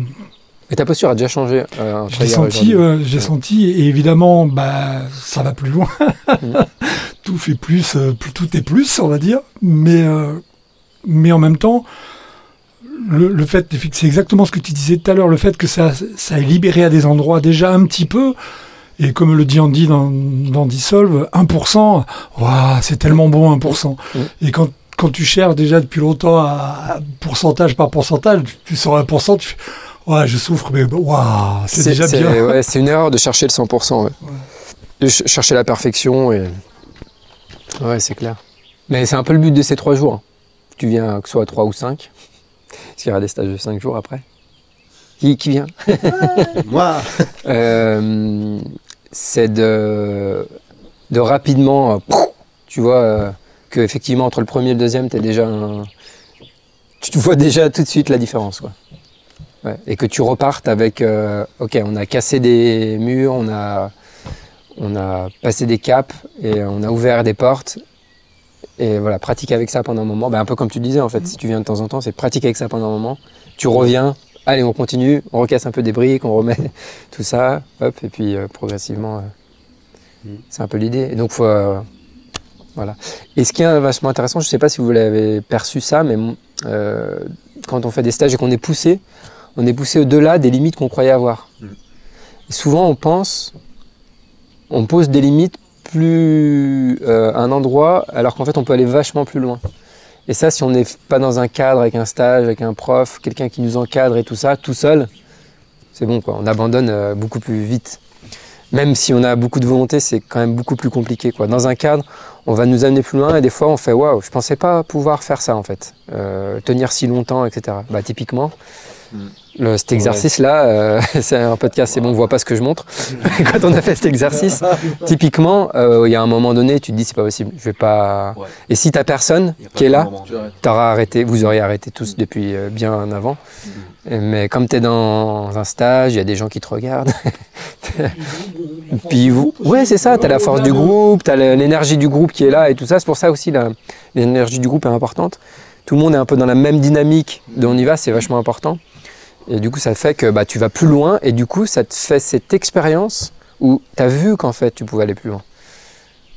Et ta posture a déjà changé. euh, j'ai senti, euh, j'ai senti, et évidemment, bah, ça va plus loin. Mm. tout fait plus, euh, plus- tout est plus, on va dire. Mais, euh, mais en même temps, le, le fait, c'est exactement ce que tu disais tout à l'heure, le fait que ça, ça ait libéré à des endroits déjà un petit peu. Et comme le dit Andy dans, dans Dissolve, 1%, waouh, c'est tellement bon 1%. Mm. Et quand, quand tu cherches déjà depuis longtemps à, à pourcentage par pourcentage, tu, tu sors 1%, tu fais, ouais, je souffre, mais waouh, c'est déjà bien. ouais, c'est une erreur de chercher le 100%. ouais. De ch- chercher la perfection. Et... Ouais, c'est clair. Mais c'est un peu le but de ces trois jours. Tu viens que ce soit à 3 ou 5. Parce qu'il y aura des stages de 5 jours après. Qui, qui vient? Moi Euh, C'est de, de rapidement, euh, tu vois, euh, que effectivement entre le premier et le deuxième, es déjà un- tu vois déjà tout de suite la différence. Quoi. Ouais, Et que tu repartes avec, euh, ok, on a cassé des murs, on a, on a passé des caps et on a ouvert des portes. Et voilà, pratique avec ça pendant un moment. Ben, un peu comme tu disais, en fait, si tu viens de temps en temps, c'est pratique avec ça pendant un moment. Tu reviens, allez, on continue, on recasse un peu des briques, on remet tout ça, hop, et puis euh, progressivement, euh, Mm. c'est un peu l'idée. Et donc, faut, voilà. Et ce qui est vachement intéressant, je ne sais pas si vous l'avez perçu ça, mais quand on fait des stages et qu'on est poussé, on est poussé au-delà des limites qu'on croyait avoir. Mm. Et souvent, on pense, on pose des limites plus euh, à un endroit, alors qu'en fait, on peut aller vachement plus loin. Et ça, si on n'est pas dans un cadre avec un stage, avec un prof, quelqu'un qui nous encadre et tout ça, tout seul, c'est bon, quoi. On abandonne euh, beaucoup plus vite. Même si on a beaucoup de volonté, c'est quand même beaucoup plus compliqué, quoi. Dans un cadre, on va nous amener plus loin et des fois, on fait waouh, je pensais pas pouvoir faire ça en fait, Euh, tenir si longtemps, etc. Bah, typiquement, Le, cet exercice-là, euh, c'est un podcast, c'est bon, on voit pas ce que je montre. Quand on a fait cet exercice, typiquement, euh, il y a un moment donné, tu te dis c'est pas possible, je vais pas. Ouais. Et si t'as personne qui est là, t'auras arrêté, vous auriez arrêté tous depuis euh, bien avant. Et- Mais comme tu es dans un stage, il y a des gens qui te regardent. Puis vous, ouais, c'est ça, tu as la force du groupe, tu as l'énergie du groupe qui est là et tout ça. C'est pour ça aussi l'énergie du groupe est importante. Tout le monde est un peu dans la même dynamique de on y va, c'est vachement important. Et du coup, ça fait que bah, tu vas plus loin et du coup, ça te fait cette expérience où tu as vu qu'en fait, tu pouvais aller plus loin.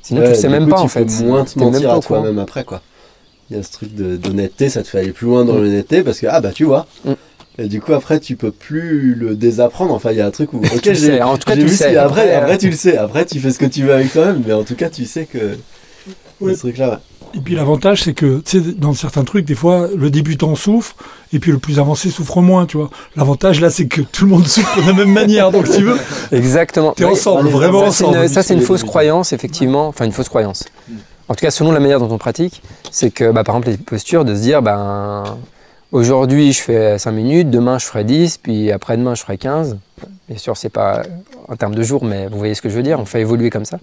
Sinon, tu le sais même coup, pas tu en peux fait. moins te même mentir pas à toi-même après, quoi. Il y a ce truc d'honnêteté, ça te fait aller plus loin dans l'honnêteté parce que, ah bah tu vois. Mm. Et du coup, après, tu peux plus le désapprendre. Enfin, il y a un truc où, ok, Tu le j'ai sais, en tout cas, tu le sais. si- Après, Après, après, euh, tu le sais. Après, tu fais ce que tu veux avec toi-même. Mais en tout cas, tu sais que Ouais. ce truc-là, ouais. Et puis l'avantage, c'est que, tu sais, dans certains trucs, des fois, le débutant souffre, et puis le plus avancé souffre moins, tu vois. L'avantage, là, c'est que tout le monde souffre de la même manière. Donc, si tu veux, Exactement. t'es ensemble, vraiment Ça, ensemble. une, ça, c'est une fausse croyance, effectivement. Enfin, une fausse croyance. En tout cas, selon la manière dont on pratique, c'est que, bah, par exemple, les postures, de se dire, ben, aujourd'hui, je fais 5 minutes, demain, je ferai 10, puis après-demain, je ferai 15. Bien sûr, c'est pas en termes de jours, mais vous voyez ce que je veux dire. On fait évoluer comme ça.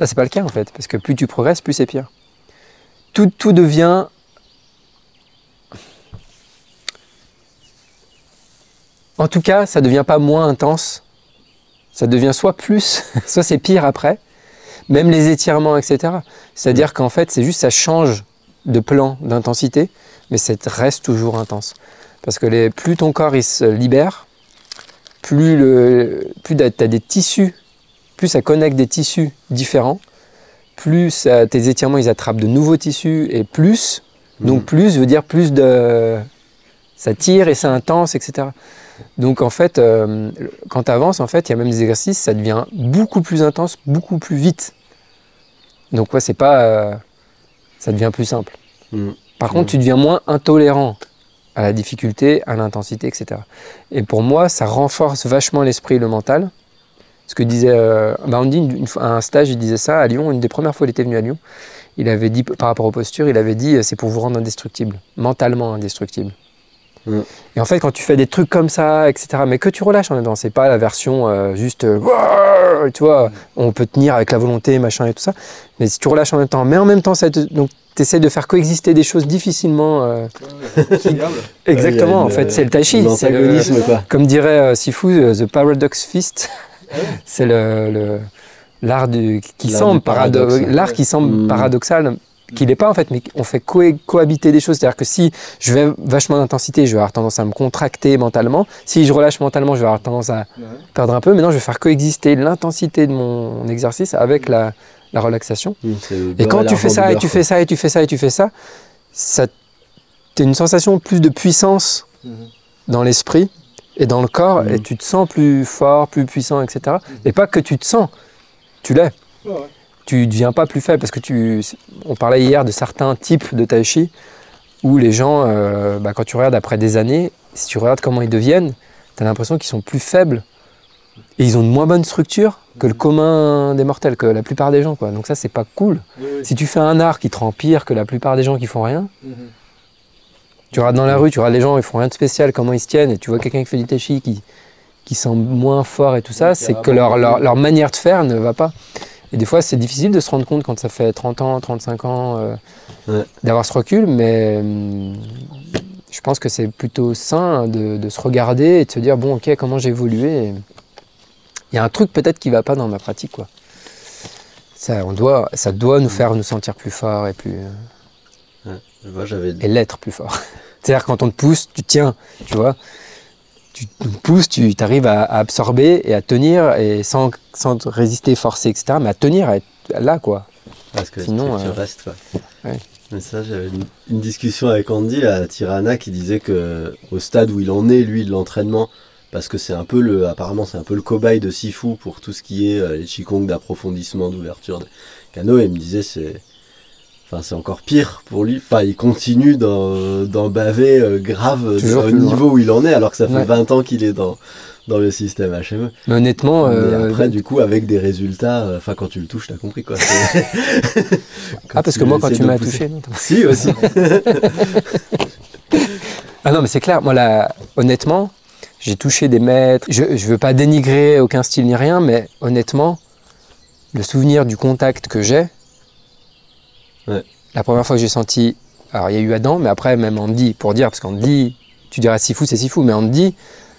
Là, c'est pas le cas, en fait, parce que plus tu progresses, plus c'est pire. Tout, tout devient. En tout cas, ça devient pas moins intense. Ça devient soit plus, soit c'est pire après. Même les étirements, etc. C'est-à-dire qu'en fait, c'est juste ça change de plan, d'intensité, mais ça reste toujours intense. Parce que les, plus ton corps il se libère, plus, le, plus tu as des tissus, plus ça connecte des tissus différents, plus tes étirements ils attrapent de nouveaux tissus, et plus, donc Mhm. plus veut dire plus de. Ça tire et c'est intense, etc. Donc en fait, euh, quand tu avances, en fait, il y a même des exercices, ça devient beaucoup plus intense, beaucoup plus vite. Donc ouais, c'est pas, euh, ça devient plus simple. Mm. Par contre, tu deviens moins intolérant à la difficulté, à l'intensité, etc. Et pour moi, ça renforce vachement l'esprit et le mental. Ce que disait euh, une, fois- à un stage, il disait ça à Lyon, une des premières fois il était venu à Lyon. Il avait dit, par rapport aux postures, il avait dit, euh, c'est pour vous rendre indestructible, mentalement indestructible. Mm. Et en fait, quand tu fais des trucs comme ça, etc., mais que tu relâches en même temps, c'est pas la version euh, juste, euh, tu vois, on peut tenir avec la volonté, machin et tout ça, mais si tu relâches en même temps, mais en même temps, ça te- donc tu essaies de faire coexister des choses difficilement. euh, exactement, en fait, c'est le tai chi, un c'est le- quoi. comme dirait euh, Sifu, the paradox fist, c'est le, l'art du qui semble du paradoxe, parado- ouais. l'art qui semble Mm. paradoxal, qui n'est pas en fait, mais on fait co- cohabiter des choses. C'est-à-dire que si je vais vachement d'intensité, je vais avoir tendance à me contracter mentalement. Si je relâche mentalement, je vais avoir tendance à perdre un peu. Maintenant, je vais faire coexister l'intensité de mon exercice avec la, la relaxation. Mm, le Et quand tu fais ça et tu fais ça et tu fais ça et tu fais ça, ça t'as une sensation plus de puissance dans l'esprit et dans le corps Mhm. et tu te sens plus fort, plus puissant, etc. Et pas que tu te sens, tu l'es. Tu ne deviens pas plus faible parce que tu. On parlait hier de certains types de tai chi où les gens, euh, bah, quand tu regardes après des années, si tu regardes comment ils deviennent, tu as l'impression qu'ils sont plus faibles et ils ont une moins bonne structure que le commun des mortels, que la plupart des gens. Quoi. Donc ça, c'est pas cool. Si tu fais un art qui te rend pire que la plupart des gens qui font rien, tu regardes dans la rue, tu regardes les gens, ils font rien de spécial, comment ils se tiennent, et tu vois quelqu'un qui fait du tai chi qui, qui semble moins fort et tout ça, c'est que leur, leur, leur manière de faire ne va pas. Et des fois, c'est difficile de se rendre compte quand ça fait 30 ans, 35 ans, euh, Ouais. d'avoir ce recul, mais hum, je pense que c'est plutôt sain de, de se regarder et de se dire, bon, ok, comment j'ai évolué Il y a un truc peut-être qui va pas dans ma pratique, quoi. Ça, on doit, ça doit nous faire nous sentir plus forts et plus Moi, et l'être plus fort. C'est-à-dire quand on te pousse, tu tiens, tu vois. Tu te pousses, tu arrives à, à absorber et à tenir et sans, sans te résister, forcer, etc. Mais à tenir, à être là, quoi. Parce que Sinon, tu, tu euh, restes, quoi. ouais. Mais ça, j'avais une, une discussion avec Andy à Tirana qui disait que au stade où il en est, lui, de l'entraînement, parce que c'est un peu le, apparemment, c'est un peu le cobaye de Sifu pour tout ce qui est euh, les Qigong d'approfondissement, d'ouverture de canaux. Et il me disait, c'est, enfin, c'est encore pire pour lui. Enfin, il continue d'en, baver euh, grave au loin. niveau où il en est, alors que ça fait Ouais. 20 ans qu'il est dans, dans le système HME. Mais honnêtement, Mais euh, après, du coup, avec des résultats, euh, enfin, quand tu le touches, t'as compris, quoi. Ah parce que moi quand tu m'as touché, non, Si, aussi. Ah non, mais c'est clair. Moi, la... honnêtement, j'ai touché des maîtres. Je ne veux pas dénigrer aucun style ni rien, mais honnêtement, le souvenir du contact que j'ai, Ouais. la première fois que j'ai senti. Alors, il y a eu Adam, mais après, même Andy, pour dire, parce qu'Andy, tu diras Sifu, c'est Sifu, mais Andy,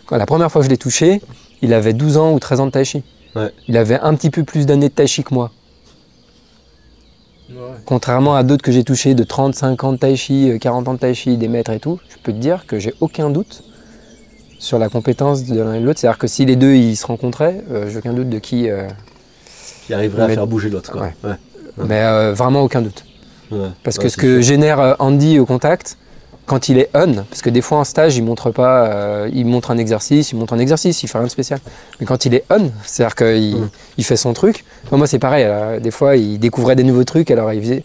quand la première fois que je l'ai touché, il avait 12 ans ou 13 ans de tai chi. Ouais. Il avait un petit peu plus d'années de tai chi que moi. Contrairement à d'autres que j'ai touchés de 30, 50 tai chi, euh, 40 ans de tai chi, des maîtres et tout, je peux te dire que j'ai aucun doute sur la compétence de l'un et de l'autre. C'est-à-dire que si les deux ils se rencontraient, euh, j'ai aucun doute de qui. euh, Qui arriverait à faire bouger l'autre. quoi. Ouais. Ouais. Mais euh, vraiment aucun doute. Ouais. Parce Ouais, que ce que sûr. génère euh, Andy au contact, quand il est on, parce que des fois en stage, il montre pas, euh, il montre un exercice, il montre un exercice, il fait rien de spécial. Mais quand il est on, c'est-à-dire qu'il il fait son truc. Moi, moi, c'est pareil. euh, des fois, il découvrait des nouveaux trucs, alors il faisait,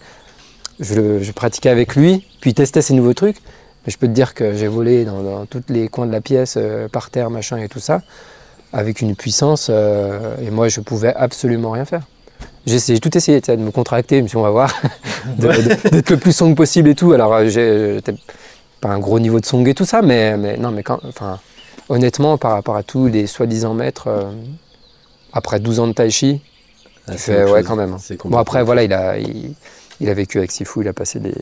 je, pratiquais avec lui, puis il testait ces nouveaux trucs. Mais je peux te dire que j'ai volé dans, dans tous les coins de la pièce, euh, par terre, machin et tout ça, avec une puissance. euh, et moi, je pouvais absolument rien faire. J'ai tout essayé de me contracter, mais si on va voir, d'être le plus song possible et tout. Alors, euh, j'ai j'étais pas un gros niveau de song et tout ça, mais, mais non, mais quand, enfin, honnêtement, par rapport à tous les soi-disant maîtres, euh, après 12 ans de tai chi, Ah, fais, autre ouais, chose. quand même. hein. Bon, après, voilà, il a, il, il a vécu avec Sifu, il a passé des.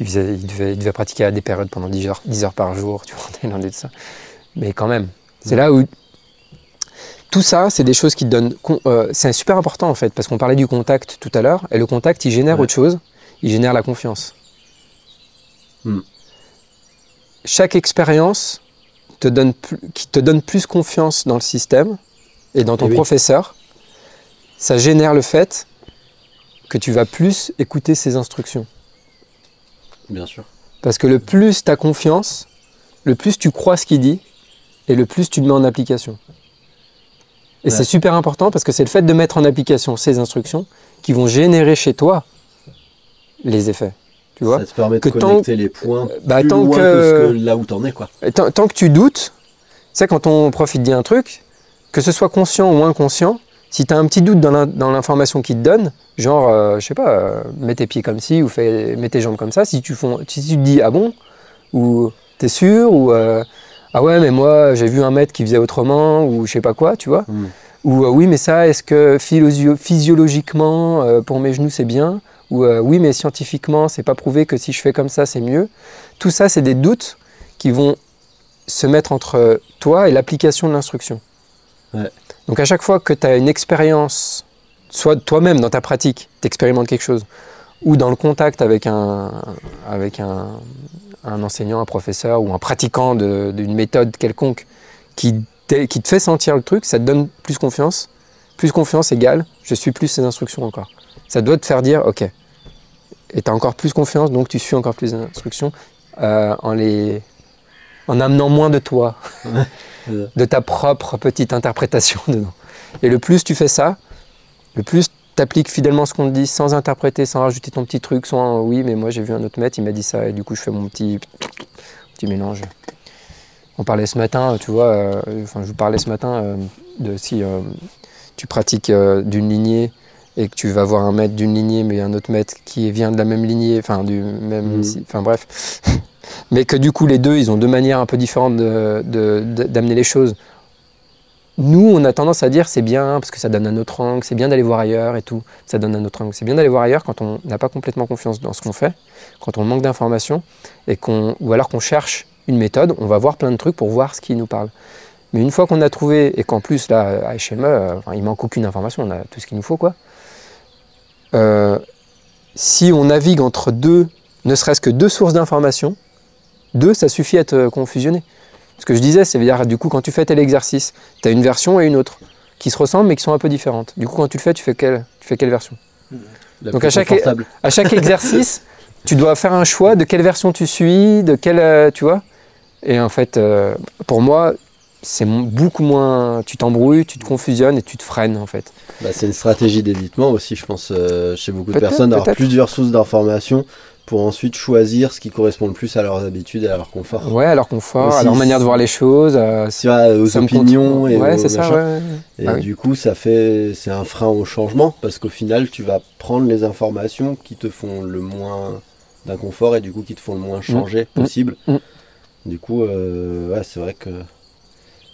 Il, faisait- il devait, il devait pratiquer à des périodes pendant 10 heures, 10 heures par jour, tu vois, loin de ça. Mais quand même, c'est là où. Tout ça, c'est des choses qui te donnent. euh, c'est super important en fait, parce qu'on parlait du contact tout à l'heure, et le contact, il génère Ouais. autre chose, il génère la confiance. Hmm. Chaque expérience te donne plus- qui te donne plus confiance dans le système et dans ton Eh oui. professeur, ça génère le fait que tu vas plus écouter ses instructions. Bien sûr. Parce que le plus tu as confiance, le plus tu crois ce qu'il dit et le plus tu le mets en application. Et Ouais. c'est super important parce que c'est le fait de mettre en application ces instructions qui vont générer chez toi les effets. Tu vois ça te permet de tant- connecter les points bah, plus tant loin que- que... ce que là où t'en es. Quoi. Tant, tant que tu doutes, tu sais, quand ton prof il te dit un truc, que ce soit conscient ou inconscient, si tu as un petit doute dans l'in- dans l'information qu'il te donne, genre, euh, je sais pas, euh, mets tes pieds comme ci ou fais, mets tes jambes comme ça, si tu, font, si tu te dis ah bon, ou t'es sûr, ou euh, ah ouais, mais moi j'ai vu un maître qui faisait autrement, ou je sais pas quoi, tu vois, Mm. ou euh, oui, mais ça, est-ce que physiologiquement, euh, pour mes genoux c'est bien, ou euh, oui, mais scientifiquement, c'est pas prouvé que si je fais comme ça c'est mieux? Tout ça, c'est des doutes qui vont se mettre entre toi et l'application de l'instruction. Ouais. Donc à chaque fois que tu as une expérience, soit toi-même dans ta pratique, tu expérimentes quelque chose, ou dans le contact avec un, avec un, un enseignant, un professeur ou un pratiquant d'une méthode quelconque qui, te fait sentir le truc, ça te donne plus confiance. Plus confiance égale, je suis plus ces instructions encore. Ça doit te faire dire, ok, et tu as encore plus confiance, donc tu suis encore plus les instructions euh, en les en amenant moins de toi, de ta propre petite interprétation dedans. Et le plus tu fais ça, le plus tu appliques fidèlement ce qu'on te dit sans interpréter, sans rajouter ton petit truc, sans oui, mais moi j'ai vu un autre maître, il m'a dit ça, et du coup je fais mon petit, petit mélange. On parlait ce matin, tu vois, euh, enfin je vous parlais ce matin euh, de si euh, tu pratiques euh, d'une lignée et que tu vas voir un maître d'une lignée, mais un autre maître qui vient de la même lignée, enfin du même, Mhm. enfin bref, mais que du coup les deux, ils ont deux manières un peu différentes de- de- de- d'amener les choses. Nous, on a tendance à dire c'est bien parce que ça donne un autre angle, c'est bien d'aller voir ailleurs et tout, ça donne un autre angle. C'est bien d'aller voir ailleurs quand on n'a pas complètement confiance dans ce qu'on fait, quand on manque d'informations et qu'on ou alors qu'on cherche une méthode, on va voir plein de trucs pour voir ce qui nous parle. Mais une fois qu'on a trouvé et qu'en plus là à HME, euh, il manque aucune information, on a tout ce qu'il nous faut quoi. Euh, si on navigue entre deux, ne serait-ce que deux sources d'informations, deux, ça suffit à te confusionner. Ce que je disais, c'est dire du coup quand tu fais tel exercice, tu as une version et une autre qui se ressemblent mais qui sont un peu différentes. Du coup quand tu le fais, tu fais quelle, tu fais quelle version? La Donc plus à chaque- confortable. À chaque exercice, tu dois faire un choix de quelle version tu suis, de quelle, euh, tu vois? Et en fait, euh, pour moi, c'est beaucoup moins. Tu t'embrouilles, tu te confusionnes et tu te freines en fait. Bah, c'est une stratégie d'évitement aussi, je pense, euh, chez beaucoup de personnes, d'avoir plusieurs sources d'informations pour ensuite choisir ce qui correspond le plus à leurs habitudes et à leur confort. Ouais, à leur confort, à leur manière de voir les choses. euh, Tu vois, aux opinions compte- et ouais, c'est ça. Ouais. Et Ah oui. du coup, ça fait, c'est un frein au changement parce qu'au final, tu vas prendre les informations qui te font le moins d'inconfort et du coup qui te font le moins changer Mm. possible. Mm. Du coup, euh, ouais, c'est vrai que.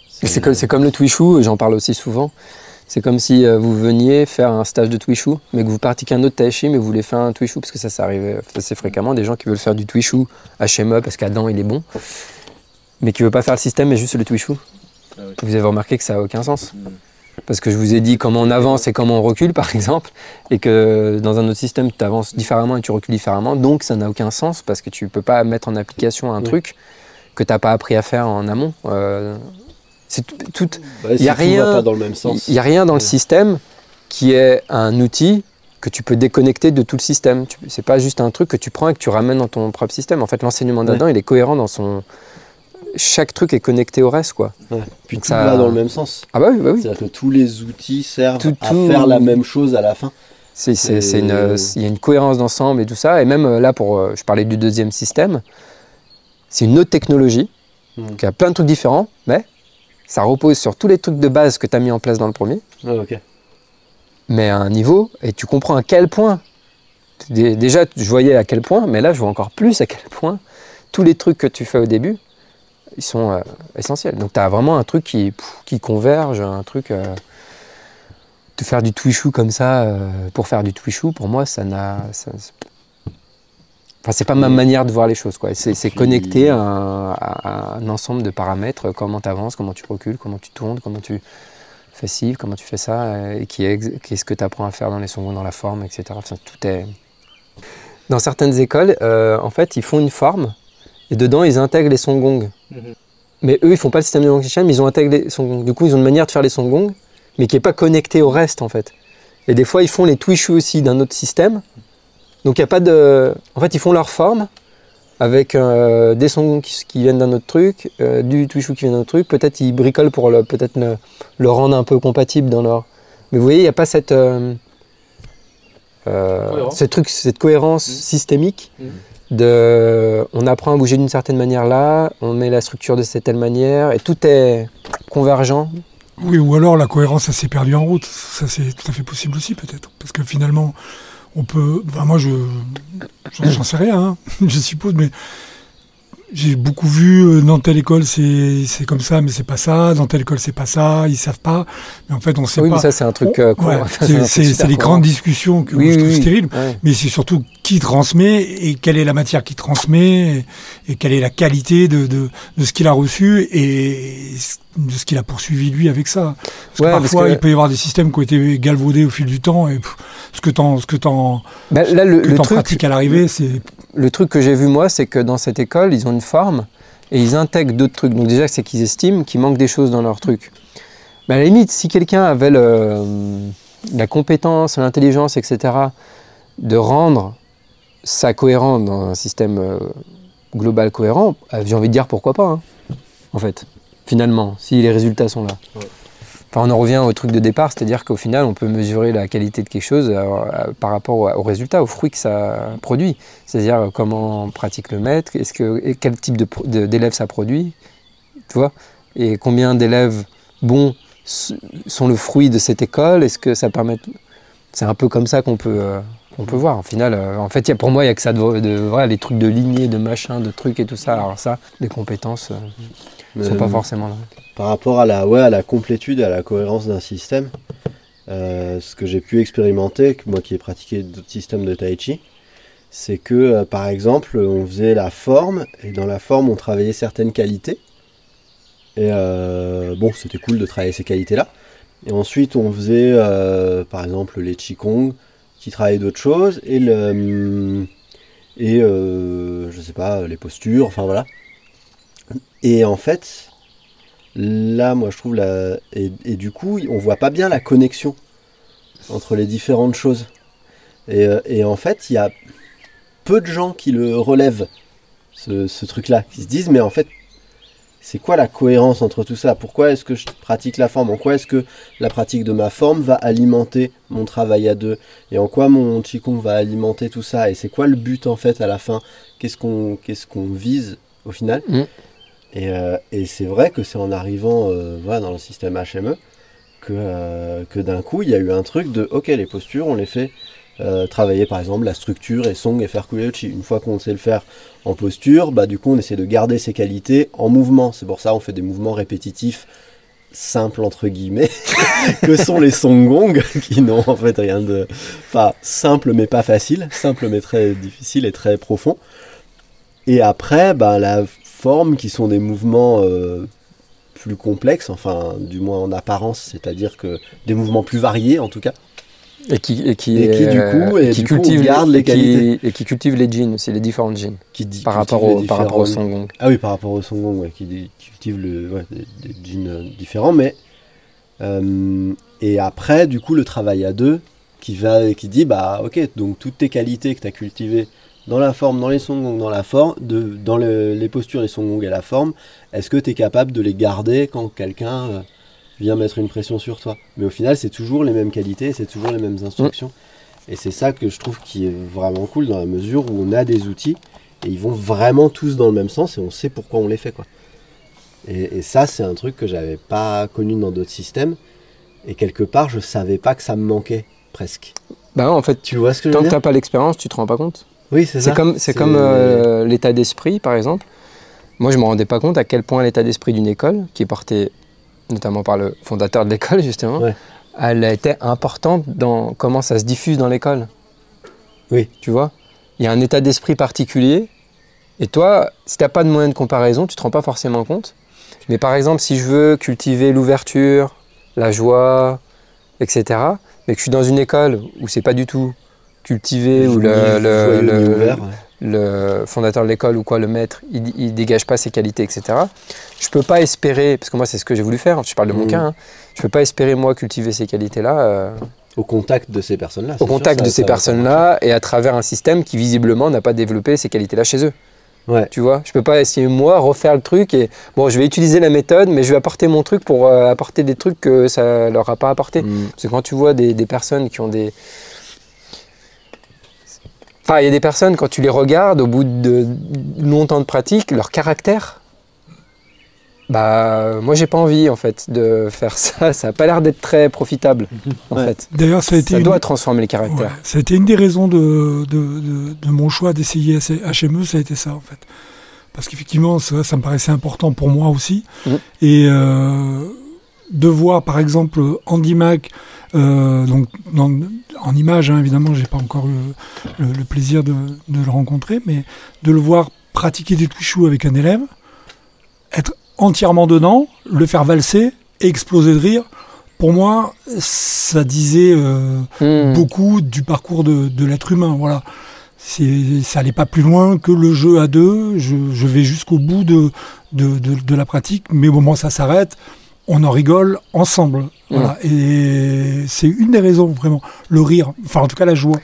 C'est comme, comme le Twishu, j'en parle aussi souvent. C'est comme si euh, vous veniez faire un stage de Twishu, mais que vous pratiquez un autre Tai Chi, mais vous voulez faire un Twishu, parce que ça, ça arrive assez fréquemment, des gens qui veulent faire du Twishu HME parce qu'Adam, il est bon, mais qui ne veut pas faire le système, mais juste le Twishu. Ah oui. Vous avez remarqué que ça n'a aucun sens. Mm. Parce que je vous ai dit comment on avance et comment on recule, par exemple, et que dans un autre système, tu avances différemment et tu recules différemment, donc ça n'a aucun sens parce que tu ne peux pas mettre en application un Oui. truc que tu n'as pas appris à faire en amont. Euh, c'est tout, tout- Ouais, y a si tout rien- va pas dans le même sens. il n'y a rien dans le système qui est un outil que tu peux déconnecter de tout le système. C'est pas juste un truc que tu prends et que tu ramènes dans ton propre système. En fait, l'enseignement d'Adam, il est cohérent dans son. Chaque truc est connecté au reste, quoi. Puis Donc tout ça- va dans le même sens. Ah bah oui, bah oui. C'est-à-dire que tous les outils servent Tout- à tout- faire la même chose à la fin. Il y a une cohérence d'ensemble et tout ça. Et même euh, là, pour, euh, je parlais du deuxième système, c'est une autre technologie Mm. qui a plein de trucs différents, mais ça repose sur tous les trucs de base que tu as mis en place dans le premier, Ah, ok. mais à un niveau, et tu comprends à quel point. Dé- Déjà, je voyais à quel point, mais là, je vois encore plus à quel point tous les trucs que tu fais au début, ils sont euh, essentiels. Donc, tu as vraiment un truc qui, qui converge, un truc. euh, de faire du twishu comme ça euh, pour faire du twishu, pour moi, ça n'a. ça- Enfin, c'est pas ma manière de voir les choses. quoi. C'est connecté à un, à un ensemble de paramètres, comment tu avances, comment tu recules, comment tu tournes, comment tu fais ci, comment tu fais ça, euh, et qui est, qu'est-ce que tu apprends à faire dans les sons, dans la forme, etc. Enfin, tout est. Dans certaines écoles, euh, en fait, ils font une forme et dedans, ils intègrent les songongs. Mhm. Mais eux, ils font pas le système de Langshan, mais ils ont intégré les songongs. Du coup, ils ont une manière de faire les songongs, mais qui n'est pas connectée au reste, en fait. Et des fois, ils font les twishu aussi d'un autre système. Donc, il n'y a pas de. En fait, ils font leur forme avec euh, des songongs qui, qui viennent d'un autre truc, euh, du twishu qui vient d'un autre truc. Peut-être ils bricolent pour le, peut-être le, le rendre un peu compatible dans leur. Mais vous voyez, il n'y a pas cette. euh, euh, Cohérence. ce truc, cette cohérence Mhm. systémique Mhm. de, on apprend à bouger d'une certaine manière là, on met la structure de cette telle manière et tout est convergent. Oui, ou alors la cohérence, ça s'est perdu en route. Ça, c'est tout à fait possible aussi, peut-être. Parce que finalement, on peut. Enfin, moi, je. J'en j'en sais rien, hein, je suppose, mais. J'ai beaucoup vu euh, dans telle école c'est c'est comme ça, mais c'est pas ça. Dans telle école c'est pas ça. Ils savent pas. Mais en fait, on sait oui, pas. mais ça c'est un truc. Euh, ouais, c'est- les grandes discussions que Oui, je oui, trouve oui. stériles. Ouais. Mais c'est surtout qui transmet et quelle est la matière qui transmet et, et quelle est la qualité de, de, de ce qu'il a reçu et de ce qu'il a poursuivi lui avec ça. Parce Ouais, que parce parfois, que- il peut y avoir des systèmes qui ont été galvaudés au fil du temps et pff, ce que t'en ce que t'en Bah, là, le, le truc, pratiques à l'arrivée, c'est le truc que j'ai vu moi, c'est que dans cette école, ils ont une forme et ils intègrent d'autres trucs. Donc déjà, c'est qu'ils estiment qu'il manque des choses dans leur truc. Mais à la limite, si quelqu'un avait le- la compétence, l'intelligence, etc., de rendre ça cohérent dans un système euh, global cohérent, euh, j'ai envie de dire pourquoi pas, hein, en fait, finalement, si les résultats sont là. On en revient au truc de départ, c'est-à-dire qu'au final, on peut mesurer la qualité de quelque chose euh, euh, par rapport au, résultat, au fruit que ça produit. C'est-à-dire euh, comment pratique le maître, quel type d'élèves ça produit, tu vois, et combien d'élèves bons sont le fruit de cette école, est-ce que ça permet... C'est un peu comme ça qu'on peut, peut voir. Au final, en fait, pour moi, il n'y a que ça de, les trucs de lignée, de machin, de trucs et tout ça. Alors ça, les compétences ne sont pas forcément là. Par rapport à la, ouais, à la complétude et à la cohérence d'un système, euh, ce que j'ai pu expérimenter, moi qui ai pratiqué d'autres systèmes de Tai Chi, c'est que euh, par exemple, on faisait la forme et dans la forme, on travaillait certaines qualités. Et euh, bon, c'était cool de travailler ces qualités-là. Et ensuite, on faisait par exemple les Qigong qui travaillaient d'autres choses et le. Et euh, je sais pas, les postures, enfin voilà. Et en fait, là, moi, je trouve la. Et, du coup, on voit pas bien la connexion entre les différentes choses. Et, euh, en fait, il y a peu de gens qui le relèvent, ce, truc-là, qui se disent, mais en fait, c'est quoi la cohérence entre tout ça? Pourquoi est-ce que je pratique la forme? En quoi est-ce que la pratique de ma forme va alimenter mon travail à deux? Et en quoi mon Qigong va alimenter tout ça? Et c'est quoi le but en fait à la fin? Qu'est-ce qu'on qu'est-ce qu'on vise au final? Mm. Et, euh, et c'est vrai que c'est en arrivant euh, dans le système HME que, euh, que d'un coup il y a eu un truc de ok les postures on les fait travailler par exemple la structure et song et faire couler le chi. Une fois qu'on sait le faire en posture, bah, du coup on essaie de garder ses qualités en mouvement. C'est pour ça on fait des mouvements répétitifs simples entre guillemets que sont les songgong qui n'ont en fait rien de enfin simple mais pas facile simple mais très difficile et très profond et après bah, la forme qui sont des mouvements euh, plus complexes enfin du moins en apparence c'est à dire que des mouvements plus variés en tout cas Et qui, et qui, Et qui, du coup, et qui du coup, on les qui- qualités. et qui cultive les jeans aussi, les différentes jeans, qui dit par rapport, au, par rapport au Songong. Ah oui, par rapport au Songong, ouais, qui cultive le, ouais, des, des jeans euh, différents, mais euh, et après, du coup, le travail à deux, qui va, qui dit, bah, ok, donc toutes tes qualités que tu as cultivées dans la forme, dans les Songong, dans la forme, de, dans le- les postures, les Songong et la forme, est-ce que tu es capable de les garder quand quelqu'un euh, vient mettre une pression sur toi? Mais au final, c'est toujours les mêmes qualités, c'est toujours les mêmes instructions. Et c'est ça que je trouve qui est vraiment cool dans la mesure où on a des outils et ils vont vraiment tous dans le même sens et on sait pourquoi on les fait quoi. Et, et ça c'est un truc que j'avais pas connu dans d'autres systèmes et quelque part je savais pas que ça me manquait presque. Bah en fait, Tu vois ce que je tant veux que dire? t'as pas l'expérience, tu te rends pas compte. Oui c'est ça. C'est comme, c'est comme euh, l'état d'esprit, par exemple. Moi, je me rendais pas compte à quel point l'état d'esprit d'une école, qui est porté notamment par le fondateur de l'école, justement, Ouais. elle était importante dans comment ça se diffuse dans l'école. Oui. Tu vois? Il y a un état d'esprit particulier. Et toi, si t'as pas de moyen de comparaison, tu te rends pas forcément compte. Mais par exemple, si je veux cultiver l'ouverture, la joie, etc., mais que je suis dans une école où c'est pas du tout cultivé, où le, le- le- fondateur de l'école ou quoi, le maître, il, il dégage pas ses qualités, etc. Je peux pas espérer, parce que moi c'est ce que j'ai voulu faire, je parle de mon Mm. cas, hein, je peux pas espérer moi cultiver ces qualités-là euh, Au contact de ces personnes-là. au contact de ces personnes-là et à travers un système qui visiblement n'a pas développé ces qualités-là chez eux. Ouais. Tu vois, je peux pas essayer moi refaire le truc et bon, je vais utiliser la méthode, mais je vais apporter mon truc pour euh, apporter des trucs que ça leur a pas apporté. Mm. Parce que quand tu vois des, des personnes qui ont des. Enfin, il y a des personnes, quand tu les regardes, au bout de longtemps de pratique, leur caractère. Bah, moi, j'ai pas envie, en fait, de faire ça. Ça a pas l'air d'être très profitable, en Ouais. fait. D'ailleurs, ça a été Ça une- doit transformer les caractères. Ouais, ça a été une des raisons de, de, de- de mon choix d'essayer HME, ça a été ça en fait. Parce qu'effectivement, ça, ça me paraissait important pour moi aussi. Mhm. Et euh, de voir par exemple Andy Mack, euh, donc dans- en image, hein, évidemment, j'ai pas encore eu le, le plaisir de, de le rencontrer, mais de le voir pratiquer des touchous avec un élève, être entièrement dedans, le faire valser et exploser de rire. Pour moi, ça disait euh, Hmm. beaucoup du parcours de, de l'être humain. Voilà. C'est, ça allait pas plus loin que le jeu à deux. Je, je vais jusqu'au bout de, de, de, de la pratique, mais au moment où ça s'arrête, on en rigole ensemble. Voilà. Et c'est une des raisons, vraiment. Le rire, enfin en tout cas la joie.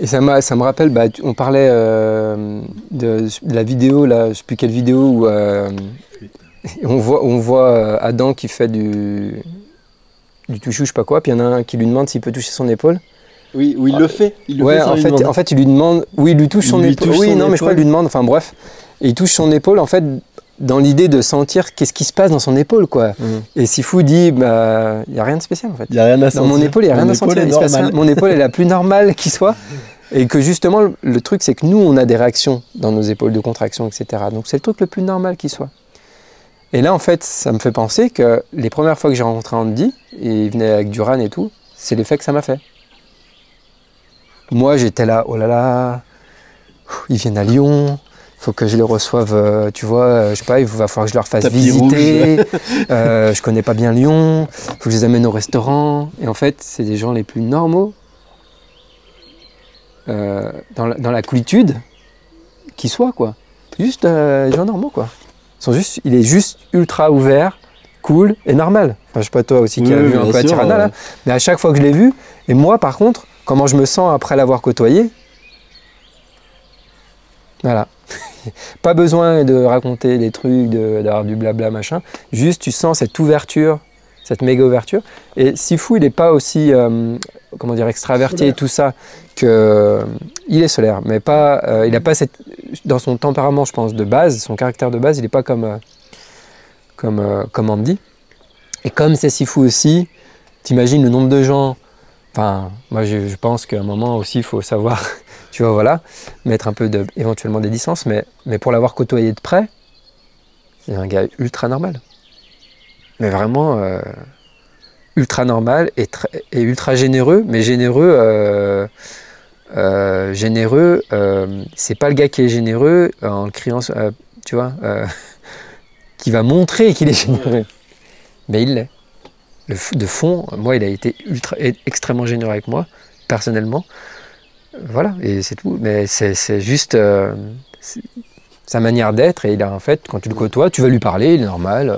Et ça, m'a- ça me rappelle, bah, tu- on parlait euh, de, de la vidéo, là, je sais plus quelle vidéo, où euh, on voit, on voit euh, Adam qui fait du, du touchou, je sais pas quoi, puis il y en a un qui lui demande s'il peut toucher son épaule. Oui, où il le fait. Il le ouais, fait en fait, demander. en fait, il lui demande, oui, il lui touche Il son lui épaule. touche Oui, son non, mais je crois qu'il lui demande, enfin bref. Et il touche son épaule, en fait, dans l'idée de sentir qu'est-ce qui se passe dans son épaule, quoi. Mhm. Et Sifu dit, bah, il n'y a rien de spécial, en fait. Il n'y a rien à Dans sentir. mon épaule, il n'y a rien Mon à sentir. rien. Mon épaule est la plus normale qui soit. Et que justement, le- le truc, c'est que nous, on a des réactions dans nos épaules de contraction, etc. Donc c'est le truc le plus normal qui soit. Et là, en fait, ça me fait penser que les premières fois que j'ai rencontré Andy, et il venait avec Duran et tout, c'est l'effet que ça m'a fait. Moi, j'étais là, oh là là, ils viennent à Lyon, faut que je les reçoive, euh, tu vois, euh, je sais pas, il va falloir que je leur fasse Tapis visiter. Euh, je connais pas bien Lyon, faut que je les amène au restaurant. Et en fait, c'est des gens les plus normaux euh, dans, la, dans la coolitude qui soient, quoi. Juste euh, des gens normaux, quoi. Ils sont juste, il est juste ultra ouvert, cool et normal. Enfin, je sais pas toi aussi qui Oui, as vu un peu à Tirana, ouais. là. Mais à chaque fois que je l'ai vu, et moi, par contre, comment je me sens après l'avoir côtoyé, voilà. pas besoin de raconter des trucs, de- d'avoir du blabla, machin. Juste, tu sens cette ouverture, cette méga ouverture. Et Sifu, il n'est pas aussi, euh, comment dire, extraverti et tout ça que. Il est solaire, mais pas. euh, il n'a pas cette. Dans son tempérament, je pense, de base, son caractère de base, il n'est pas comme. euh, comme, euh, comme Andy. Et comme c'est Sifu aussi, t'imagines le nombre de gens. Enfin, moi je, je pense qu'à un moment aussi, il faut savoir, tu vois, voilà, mettre un peu de, éventuellement des distances, mais, pour l'avoir côtoyé de près, c'est un gars ultra normal. Mais vraiment euh, ultra normal et, ultra généreux, mais généreux, euh, euh, généreux, c'est pas le gars qui est généreux en criant, tu vois, qui va montrer qu'il est généreux. Mais il l'est. De fond, moi, il a été ultra, extrêmement généreux avec moi, personnellement. Voilà, et c'est tout. Mais c'est juste euh, sa manière d'être. Et il a en fait, quand tu le côtoies, tu vas lui parler, il est normal. euh,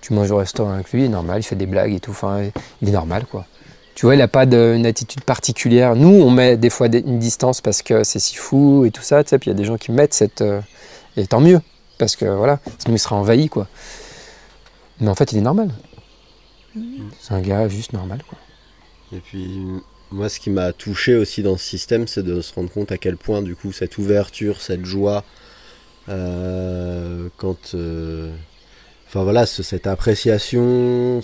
Tu manges au restaurant avec lui, il est normal, il fait des blagues et tout. Enfin, il est normal, quoi. Tu vois, il n'a pas de- une attitude particulière. Nous, on met des fois une distance parce que c'est si fou et tout ça, tu sais. Puis il y a des gens qui mettent cette. euh, et tant mieux, parce que voilà, sinon il sera envahi, quoi. Mais en fait, il est normal. C'est un gars juste normal, quoi. Et puis, moi, ce qui m'a touché aussi dans ce système, c'est de se rendre compte à quel point, du coup, cette ouverture, cette joie, euh, quand. euh, Enfin voilà, ce- cette appréciation,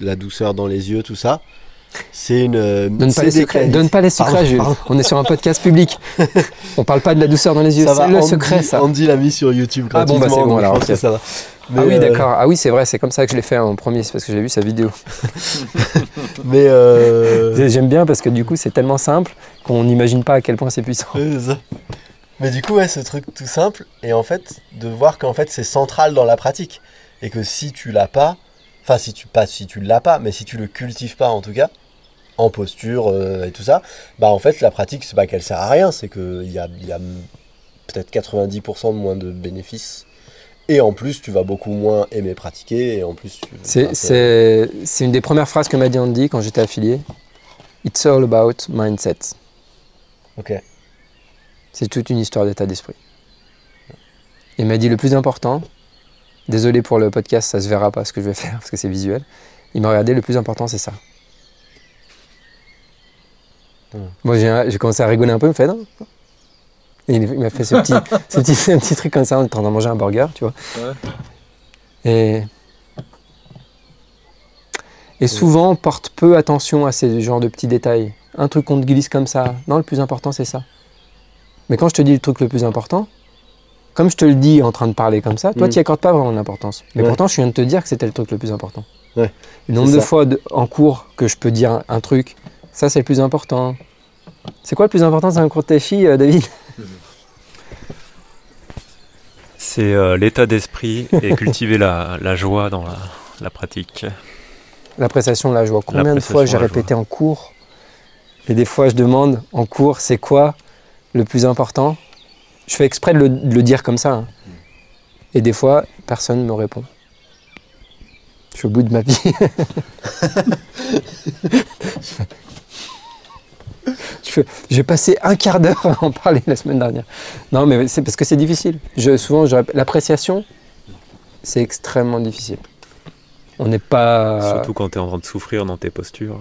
la douceur dans les yeux, tout ça, c'est une. euh, Donne pas les secrets, donne pas les secrets, Jules. On est sur un podcast public. On parle pas de la douceur dans les yeux, c'est le Andy- secret, ça. Andy l'a mis sur YouTube Ah bon, bah, c'est bon, alors, ça va. ah oui, euh, d'accord. Ah oui, c'est vrai, c'est comme ça que je l'ai fait en premier, c'est parce que j'ai vu sa vidéo. Mais euh, J'aime bien parce que du coup, c'est tellement simple qu'on n'imagine pas à quel point c'est puissant. Mais du coup, ouais, ce truc tout simple, et en fait, de voir qu'en fait, c'est central dans la pratique. Et que si tu l'as pas, enfin, si tu, pas si tu l'as pas, mais si tu le cultives pas en tout cas, en posture euh, et tout ça, bah en fait, la pratique, c'est pas qu'elle sert à rien, c'est qu'il y a, il y a peut-être 90% de moins de bénéfices. Et en plus, tu vas beaucoup moins aimer pratiquer, et en plus, C'est c'est une des premières phrases que m'a dit Andy quand j'étais affilié. It's all about mindset. Ok. C'est toute une histoire d'état d'esprit. Il m'a dit le plus important, désolé pour le podcast, ça se verra pas ce que je vais faire parce que c'est visuel. Il m'a regardé, le plus important c'est ça. Moi j'ai commencé à rigoler un peu, il me fait non. Et il m'a fait ce petit, ce petit, ce petit truc comme ça en train de manger un burger, tu vois. Et, et souvent on porte peu attention à ces genres de petits détails. Un truc qu'on te glisse comme ça. Non, le plus important c'est ça. Mais quand je te dis le truc le plus important, comme je te le dis en train de parler comme ça, toi, Mm. tu n'y accordes pas vraiment d'importance. Mais Ouais. pourtant, je viens de te dire que c'était le truc le plus important. Ouais, Le nombre de fois de- en cours que je peux dire un, un truc, ça, c'est le plus important. C'est quoi le plus important dans un cours de Taichi, euh, David? C'est euh, l'état d'esprit et cultiver la, la joie dans la, la pratique. L'appréciation, là, je vois combien de fois j'ai la répété en cours? Et des fois, je demande en cours, c'est quoi le plus important? Je fais exprès de le, de le dire comme ça. hein. Et des fois, personne ne me répond. Je suis au bout de ma vie. J'ai passé un quart d'heure à en parler la semaine dernière. Non, mais c'est parce que c'est difficile. Je, souvent, l'appréciation, c'est extrêmement difficile. On n'est pas. Surtout quand tu es en train de souffrir dans tes postures.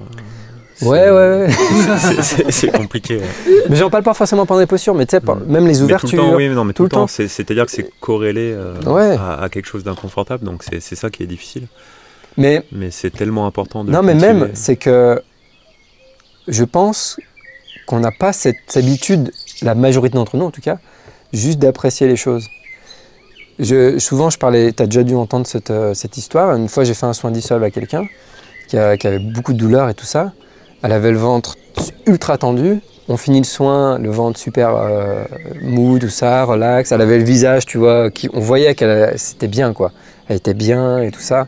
euh, Ouais, ouais, ouais. c'est- compliqué. ouais. Mais j'en parle pas forcément pendant les postures, mais tu sais, même les Mais tout ouvertures. le temps, oui, mais non, mais tout tout, le temps. temps. c'est- C'est-à-dire que c'est corrélé euh, Ouais. à, à quelque chose d'inconfortable, donc c'est ça qui est difficile. Mais Mais c'est tellement important de. non, mais même, c'est que je pense qu'on n'a pas cette habitude, la majorité d'entre nous en tout cas, juste d'apprécier les choses. Souvent, je parlais, tu as déjà dû entendre cette, euh, cette histoire. Une fois, j'ai fait un soin dissolve à quelqu'un qui avait beaucoup de douleur et tout ça. Elle avait le ventre ultra tendu. On finit le soin, le ventre super euh, mou, tout ça, relax. Elle avait le visage, tu vois, qui, on voyait qu'elle c'était bien, quoi. Elle était bien et tout ça.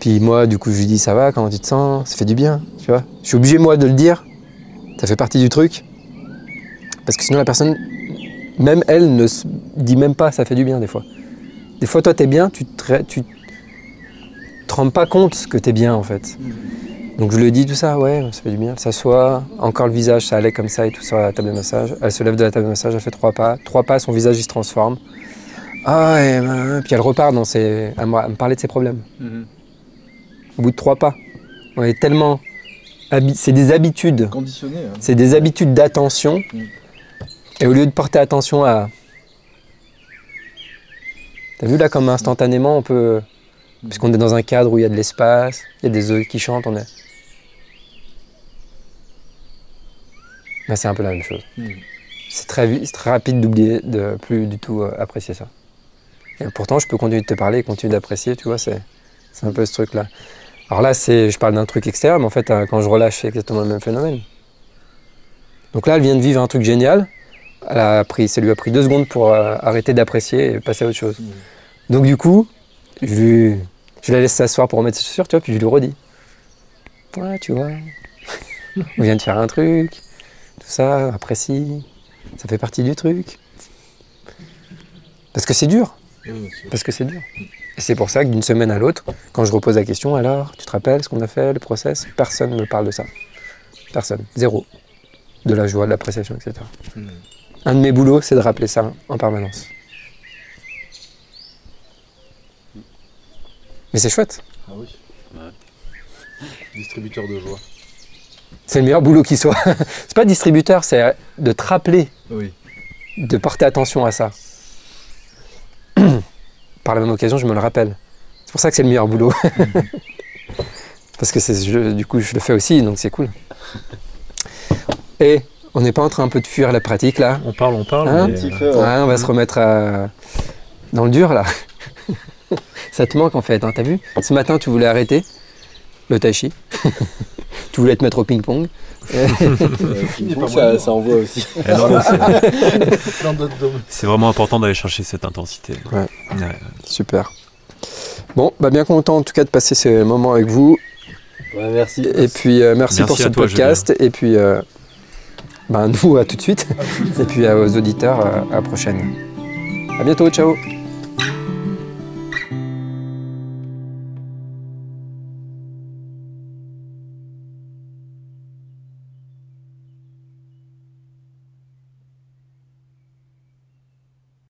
Puis moi, du coup, je lui dis, ça va, comment tu te sens? Ça fait du bien, tu vois. Je suis obligé, moi, de le dire. Ça fait partie du truc. Parce que sinon, la personne, même elle, ne se dit même pas, ça fait du bien, des fois. Des fois, toi, t'es bien, tu te, tu te rends pas compte que t'es bien, en fait. Donc, je lui dis tout ça, ouais, ça fait du bien. Elle s'assoit, encore le visage, ça allait comme ça et tout sur la table de massage. Elle se lève de la table de massage, elle fait trois pas. Trois pas, son visage, il se transforme. Ah, et, puis elle repart dans ses... à me à me parler de ses problèmes au bout de trois pas. On est tellement. C'est des habitudes. Conditionné. hein. C'est des habitudes d'attention. Mm. Et au lieu de porter attention à. T'as vu là comme instantanément on peut. Puisqu'on est dans un cadre où il y a de l'espace, il y a des œufs qui chantent, on est. Bah, c'est un peu la même chose. Mm. C'est très, très rapide d'oublier, de plus du tout euh, apprécier ça. Et pourtant, je peux continuer de te parler et continuer d'apprécier, tu vois, c'est un peu ce truc-là. Alors là, c'est, je parle d'un truc extérieur, mais en fait, euh, quand je relâche, c'est exactement le même phénomène. Donc là, elle vient de vivre un truc génial. Elle a pris, ça lui a pris deux secondes pour euh, arrêter d'apprécier et passer à autre chose. Mm. Donc du coup, je, lui- je la laisse s'asseoir pour remettre ses chaussures, tu vois, puis je lui redis. Ouais, tu vois, on vient de faire un truc, tout ça, apprécie, ça fait partie du truc. Parce que c'est dur, parce que c'est dur. Et c'est pour ça que d'une semaine à l'autre, quand je repose la question, alors, tu te rappelles ce qu'on a fait, le process? Personne ne me parle de ça. Personne. Zéro. De la joie, de l'appréciation, etc. Mm. Un de mes boulots, c'est de rappeler ça en permanence. Mais c'est chouette. Ah oui. Ouais. Distributeur de joie. C'est le meilleur boulot qui soit. c'est pas distributeur, c'est de te rappeler, Oui. de porter attention à ça. Par la même occasion, je me le rappelle. C'est pour ça que c'est le meilleur boulot. Parce que c'est, je- du coup, je le fais aussi, donc c'est cool. Et on n'est pas en train un peu de fuir la pratique là? On parle, on parle. Hein? mais, Petit euh, ouais. On va se remettre à- dans le dur là. ça te manque en fait, hein, t'as vu? Ce matin, tu voulais arrêter le tai chi. tu voulais te mettre au ping-pong. Ça, ça envoie aussi. eh c'est- vraiment important d'aller chercher cette intensité. Ouais. Ouais. Super. Bon, bah bien content en tout cas de passer ces moments avec vous. Ouais, merci. Et puis euh, merci, Merci pour à ce toi, podcast. Et puis, euh, bah, nous, à tout de suite. Et puis à aux auditeurs, euh, à la prochaine. À bientôt, ciao.